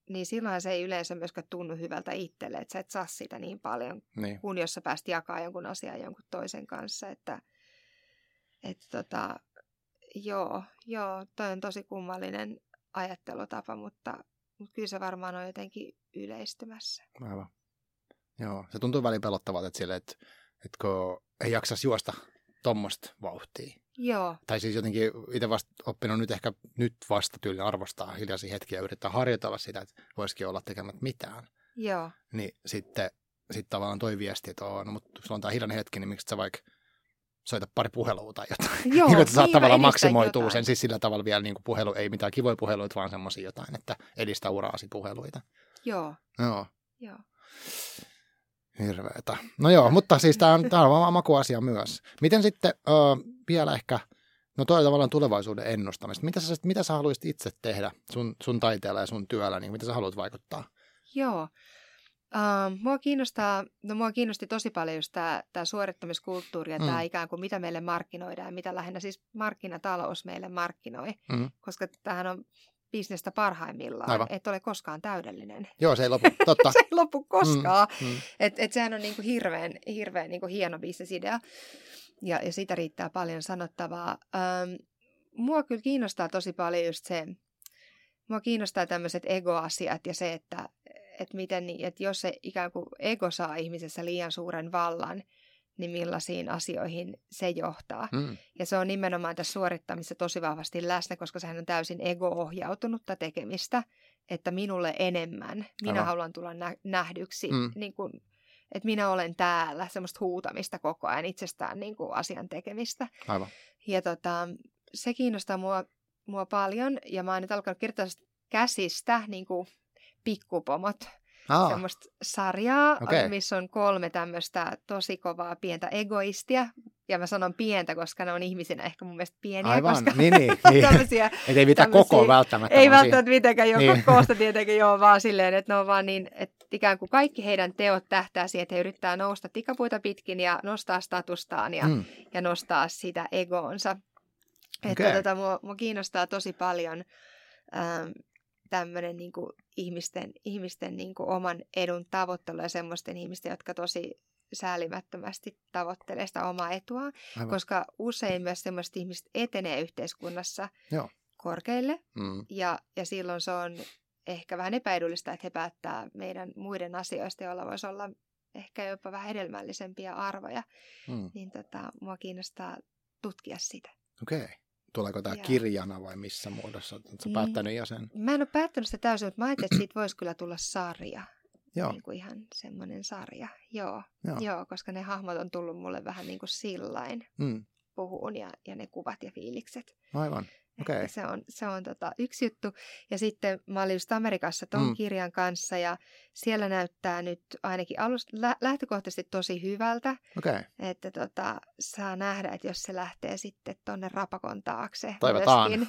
niin silloin se ei yleensä myöskään tunnu hyvältä itselle, että sä et saa sitä niin paljon, Niin. kun jos sä pääst jakaa jonkun asian jonkun toisen kanssa. Että, että tota, joo, joo, toi on tosi kummallinen ajattelutapa, mutta, mutta kyllä se varmaan on jotenkin yleistymässä. Aivan. Joo, se tuntuu välillä pelottavalta, että, sille, että, että kun ei jaksaisi juosta tuommoista vauhtia. Joo, Tai siis jotenkin itse vasta oppinut nyt ehkä nyt vasta tyyli arvostaa hiljaisia hetkiä ja yrittää harjoitella sitä, että voisikin olla tekemät mitään. joo, Niin sitten sit tavallaan toi viesti, että on, no, mutta sulla on tämä hiljainen hetki, niin miksi sä vaikka soita pari puhelua tai jotain. joo. niin, että saat niin, tavallaan maksimoitua jotain. sen, siis sillä tavalla vielä niin kuin puhelu, ei mitään kivoja puheluita, vaan semmoisia jotain, että edistä uraasi puheluita. Joo, Joo. joo. Hirveetä. No joo, mutta siis tämä on, tää on vaan makuasia myös. Miten sitten ö, vielä ehkä, no toi tavallaan tulevaisuuden ennustamista. Mitä sä, mitä sä haluaisit itse tehdä sun, sun taiteella ja sun työllä, niin mitä sä haluat vaikuttaa? Joo. Uh, mua, kiinnostaa, no mua kiinnosti tosi paljon just tämä, tämä suorittamiskulttuuri ja mm. tämä ikään kuin mitä meille markkinoidaan ja mitä lähinnä siis markkinatalous meille markkinoi. Mm. Koska tämähän on bisnestä parhaimmillaan, Aivan. et ole koskaan täydellinen. Joo, se ei lopu, totta. se ei lopu koskaan. Mm, mm. Et, et sehän on niinku hirveän, hirveän niinku hieno bisnesidea ja, ja siitä riittää paljon sanottavaa. Ähm, mua kyllä kiinnostaa tosi paljon just se, mua kiinnostaa tämmöiset egoasiat ja se, että, että, miten, että jos se ikään kuin ego saa ihmisessä liian suuren vallan, niin millaisiin asioihin se johtaa. Mm. Ja se on nimenomaan tässä suorittamisessa tosi vahvasti läsnä, koska sehän on täysin ego-ohjautunutta tekemistä, että minulle enemmän, minä Aivan. haluan tulla nä- nähdyksi, mm. niin kuin, että minä olen täällä, semmoista huutamista koko ajan, itsestään niin kuin asian tekemistä. Aivan. Ja tota, se kiinnostaa mua, mua paljon, ja mä oon nyt alkanut kirjoittaa käsistä niin kuin pikkupomot Aa. semmoista sarjaa, okay. missä on kolme tämmöistä tosi kovaa pientä egoistia. Ja mä sanon pientä, koska ne on ihmisinä ehkä mun mielestä pieniä. Aivan, koska niin, niin. niin. Et ei mitään koko välttämättä. Ei välttämättä mitenkään, jo niin. koosta tietenkin joo, vaan silleen, että ne on vaan niin, että ikään kuin kaikki heidän teot tähtää siihen, että he yrittää nousta tikapuita pitkin ja nostaa statustaan ja, mm. ja nostaa sitä egoonsa. Okay. Että tota, mua, mua kiinnostaa tosi paljon ähm, tämmöinen niin kuin ihmisten, ihmisten niin kuin oman edun tavoittelu ja semmoisten ihmisten, jotka tosi säälimättömästi tavoittelee sitä omaa etua, Aivan. koska usein myös semmoiset ihmiset etenee yhteiskunnassa Joo. korkeille mm. ja, ja silloin se on ehkä vähän epäedullista, että he päättää meidän muiden asioista, joilla voisi olla ehkä jopa vähän hedelmällisempiä arvoja, mm. niin tota, mua kiinnostaa tutkia sitä. Okei. Okay. Tuleeko tämä kirjana vai missä muodossa? Oletko päättänyt jo sen? Mä en ole päättänyt sitä täysin, mutta mä ajattelin, että siitä voisi kyllä tulla sarja. Joo. Niin kuin ihan semmoinen sarja. Joo. Joo. Joo, koska ne hahmot on tullut mulle vähän niin kuin sillain mm. puhuun ja, ja ne kuvat ja fiilikset. Aivan. Okay. Se on, se on tota, yksi juttu. Ja sitten mä olin just Amerikassa ton mm. kirjan kanssa ja siellä näyttää nyt ainakin alusta lä- lähtökohtaisesti tosi hyvältä. Okay. Että tota, saa nähdä, että jos se lähtee sitten tonne rapakon taakse. Toivotaan.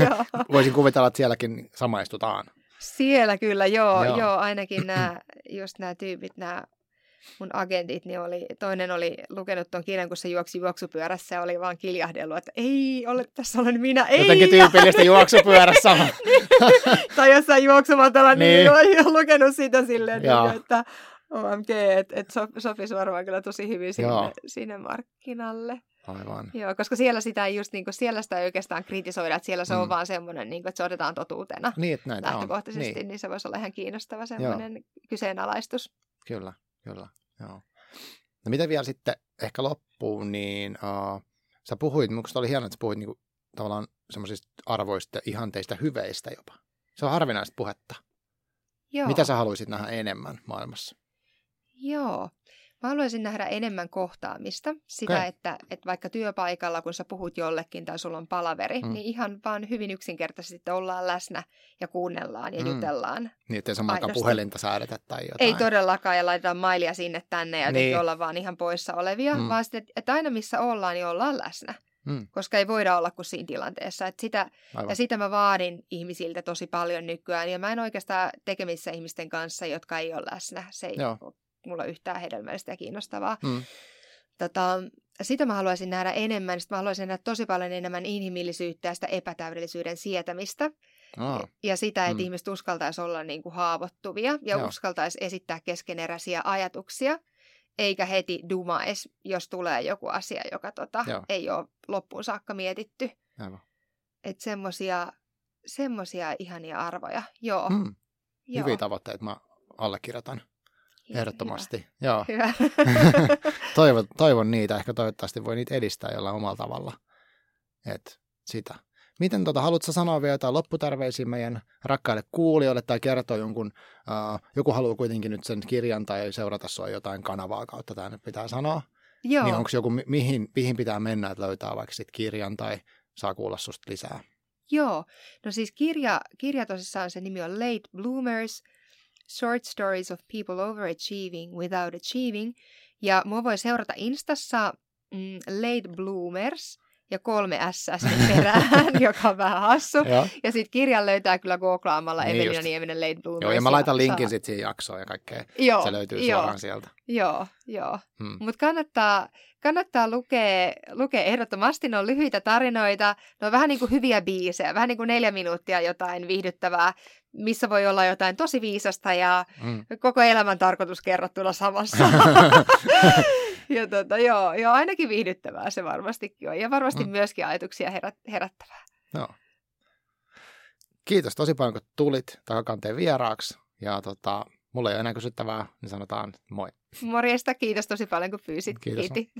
Voisin kuvitella, että sielläkin samaistutaan. Siellä kyllä, joo, joo. joo ainakin nämä, just nämä tyypit, nämä mun agentit, niin oli, toinen oli lukenut tuon kirjan, kun se juoksi juoksupyörässä ja oli vaan kiljahdellut, että ei ole, tässä olen minä, ei. Jotenkin tyypillistä juoksupyörässä. tai jossain juoksumatalla, niin, niin olen lukenut sitä silleen, niin, että OMG, että et sopisi varmaan kyllä tosi hyvin sinne, sinne markkinalle. Aivan. Joo, koska siellä sitä ei just niin kuin, siellä sitä ei oikeastaan kritisoida, että siellä se mm. on vaan semmoinen, niin kuin, että se otetaan totuutena niin, että lähtökohtaisesti, on. Niin. niin se voisi olla ihan kiinnostava semmoinen Joo. kyseenalaistus. Kyllä. Kyllä, joo. No mitä vielä sitten ehkä loppuun, niin uh, sä puhuit, minusta oli hienoa, että sä puhuit niinku, tavallaan semmoisista arvoista, ihanteista, hyveistä jopa. Se on harvinaista puhetta. Joo. Mitä sä haluaisit nähdä enemmän maailmassa? Joo. Mä haluaisin nähdä enemmän kohtaamista. Sitä, okay. että, että vaikka työpaikalla, kun sä puhut jollekin tai sulla on palaveri, mm. niin ihan vaan hyvin yksinkertaisesti ollaan läsnä ja kuunnellaan ja mm. jutellaan. Niin, ettei samaan puhelinta säädetä tai jotain. Ei todellakaan ja laitetaan mailia sinne tänne ja niin. olla vaan ihan poissa olevia, mm. vaan sitten, että aina missä ollaan, niin ollaan läsnä. Mm. Koska ei voida olla kuin siinä tilanteessa. Että sitä, ja sitä mä vaadin ihmisiltä tosi paljon nykyään. Ja mä en oikeastaan tekemissä ihmisten kanssa, jotka ei ole läsnä. Se ei Joo mulla yhtään hedelmällistä ja kiinnostavaa. Mm. Tota, sitä mä haluaisin nähdä enemmän. Sitten mä haluaisin nähdä tosi paljon enemmän inhimillisyyttä ja sitä epätäydellisyyden sietämistä. Oh. Ja sitä, että mm. ihmiset uskaltaisi olla niin kuin haavoittuvia ja Joo. uskaltaisi esittää keskeneräisiä ajatuksia, eikä heti dumais, jos tulee joku asia, joka tota, ei ole loppuun saakka mietitty. Että semmosia, semmosia ihania arvoja. Joo. Mm. Joo. Hyviä tavoitteita mä allekirjoitan. Ehdottomasti, hyvä. joo. Hyvä. toivon, toivon niitä, ehkä toivottavasti voi niitä edistää jollain omalla tavalla. Et sitä. Miten tota, haluatko sanoa vielä jotain lopputarveisiin meidän rakkaille kuulijoille tai kertoa jonkun, uh, joku haluaa kuitenkin nyt sen kirjan tai seurata sua jotain kanavaa kautta, tämä nyt pitää sanoa. Joo. Niin onko joku, mihin, mihin pitää mennä, että löytää vaikka sit kirjan tai saa kuulla susta lisää? Joo, no siis kirja, kirja tosissaan se nimi on Late Bloomers – Short Stories of People Overachieving Without Achieving. Ja mua voi seurata Instassa mm, Late Bloomers ja kolme S perään, joka on vähän hassu. Joo. Ja sitten kirjan löytää kyllä googlaamalla Niin Evelina. Nieminen Late Bloomers. Joo, ja mä laitan linkin sitten siihen jaksoon ja kaikkea. Joo, Se löytyy joo, suoraan sieltä. Joo, joo. Hmm. Mutta kannattaa, kannattaa lukea, lukea ehdottomasti. Ne on lyhyitä tarinoita, ne on vähän niin kuin hyviä biisejä, vähän niin kuin neljä minuuttia jotain viihdyttävää, missä voi olla jotain tosi viisasta ja Mm. koko elämän tarkoitus kerrottuna samassa. ja tota, joo, joo, ainakin viihdyttävää se varmastikin on. Ja varmasti Mm. myöskin ajatuksia herät, herättävää. Joo. Kiitos tosi paljon, kun tulit takakanteen vieraaksi. Ja tota, mulla ei ole enää kysyttävää, niin sanotaan moi. Morjesta, kiitos tosi paljon kun pyysit. Kiitos. Kiitti.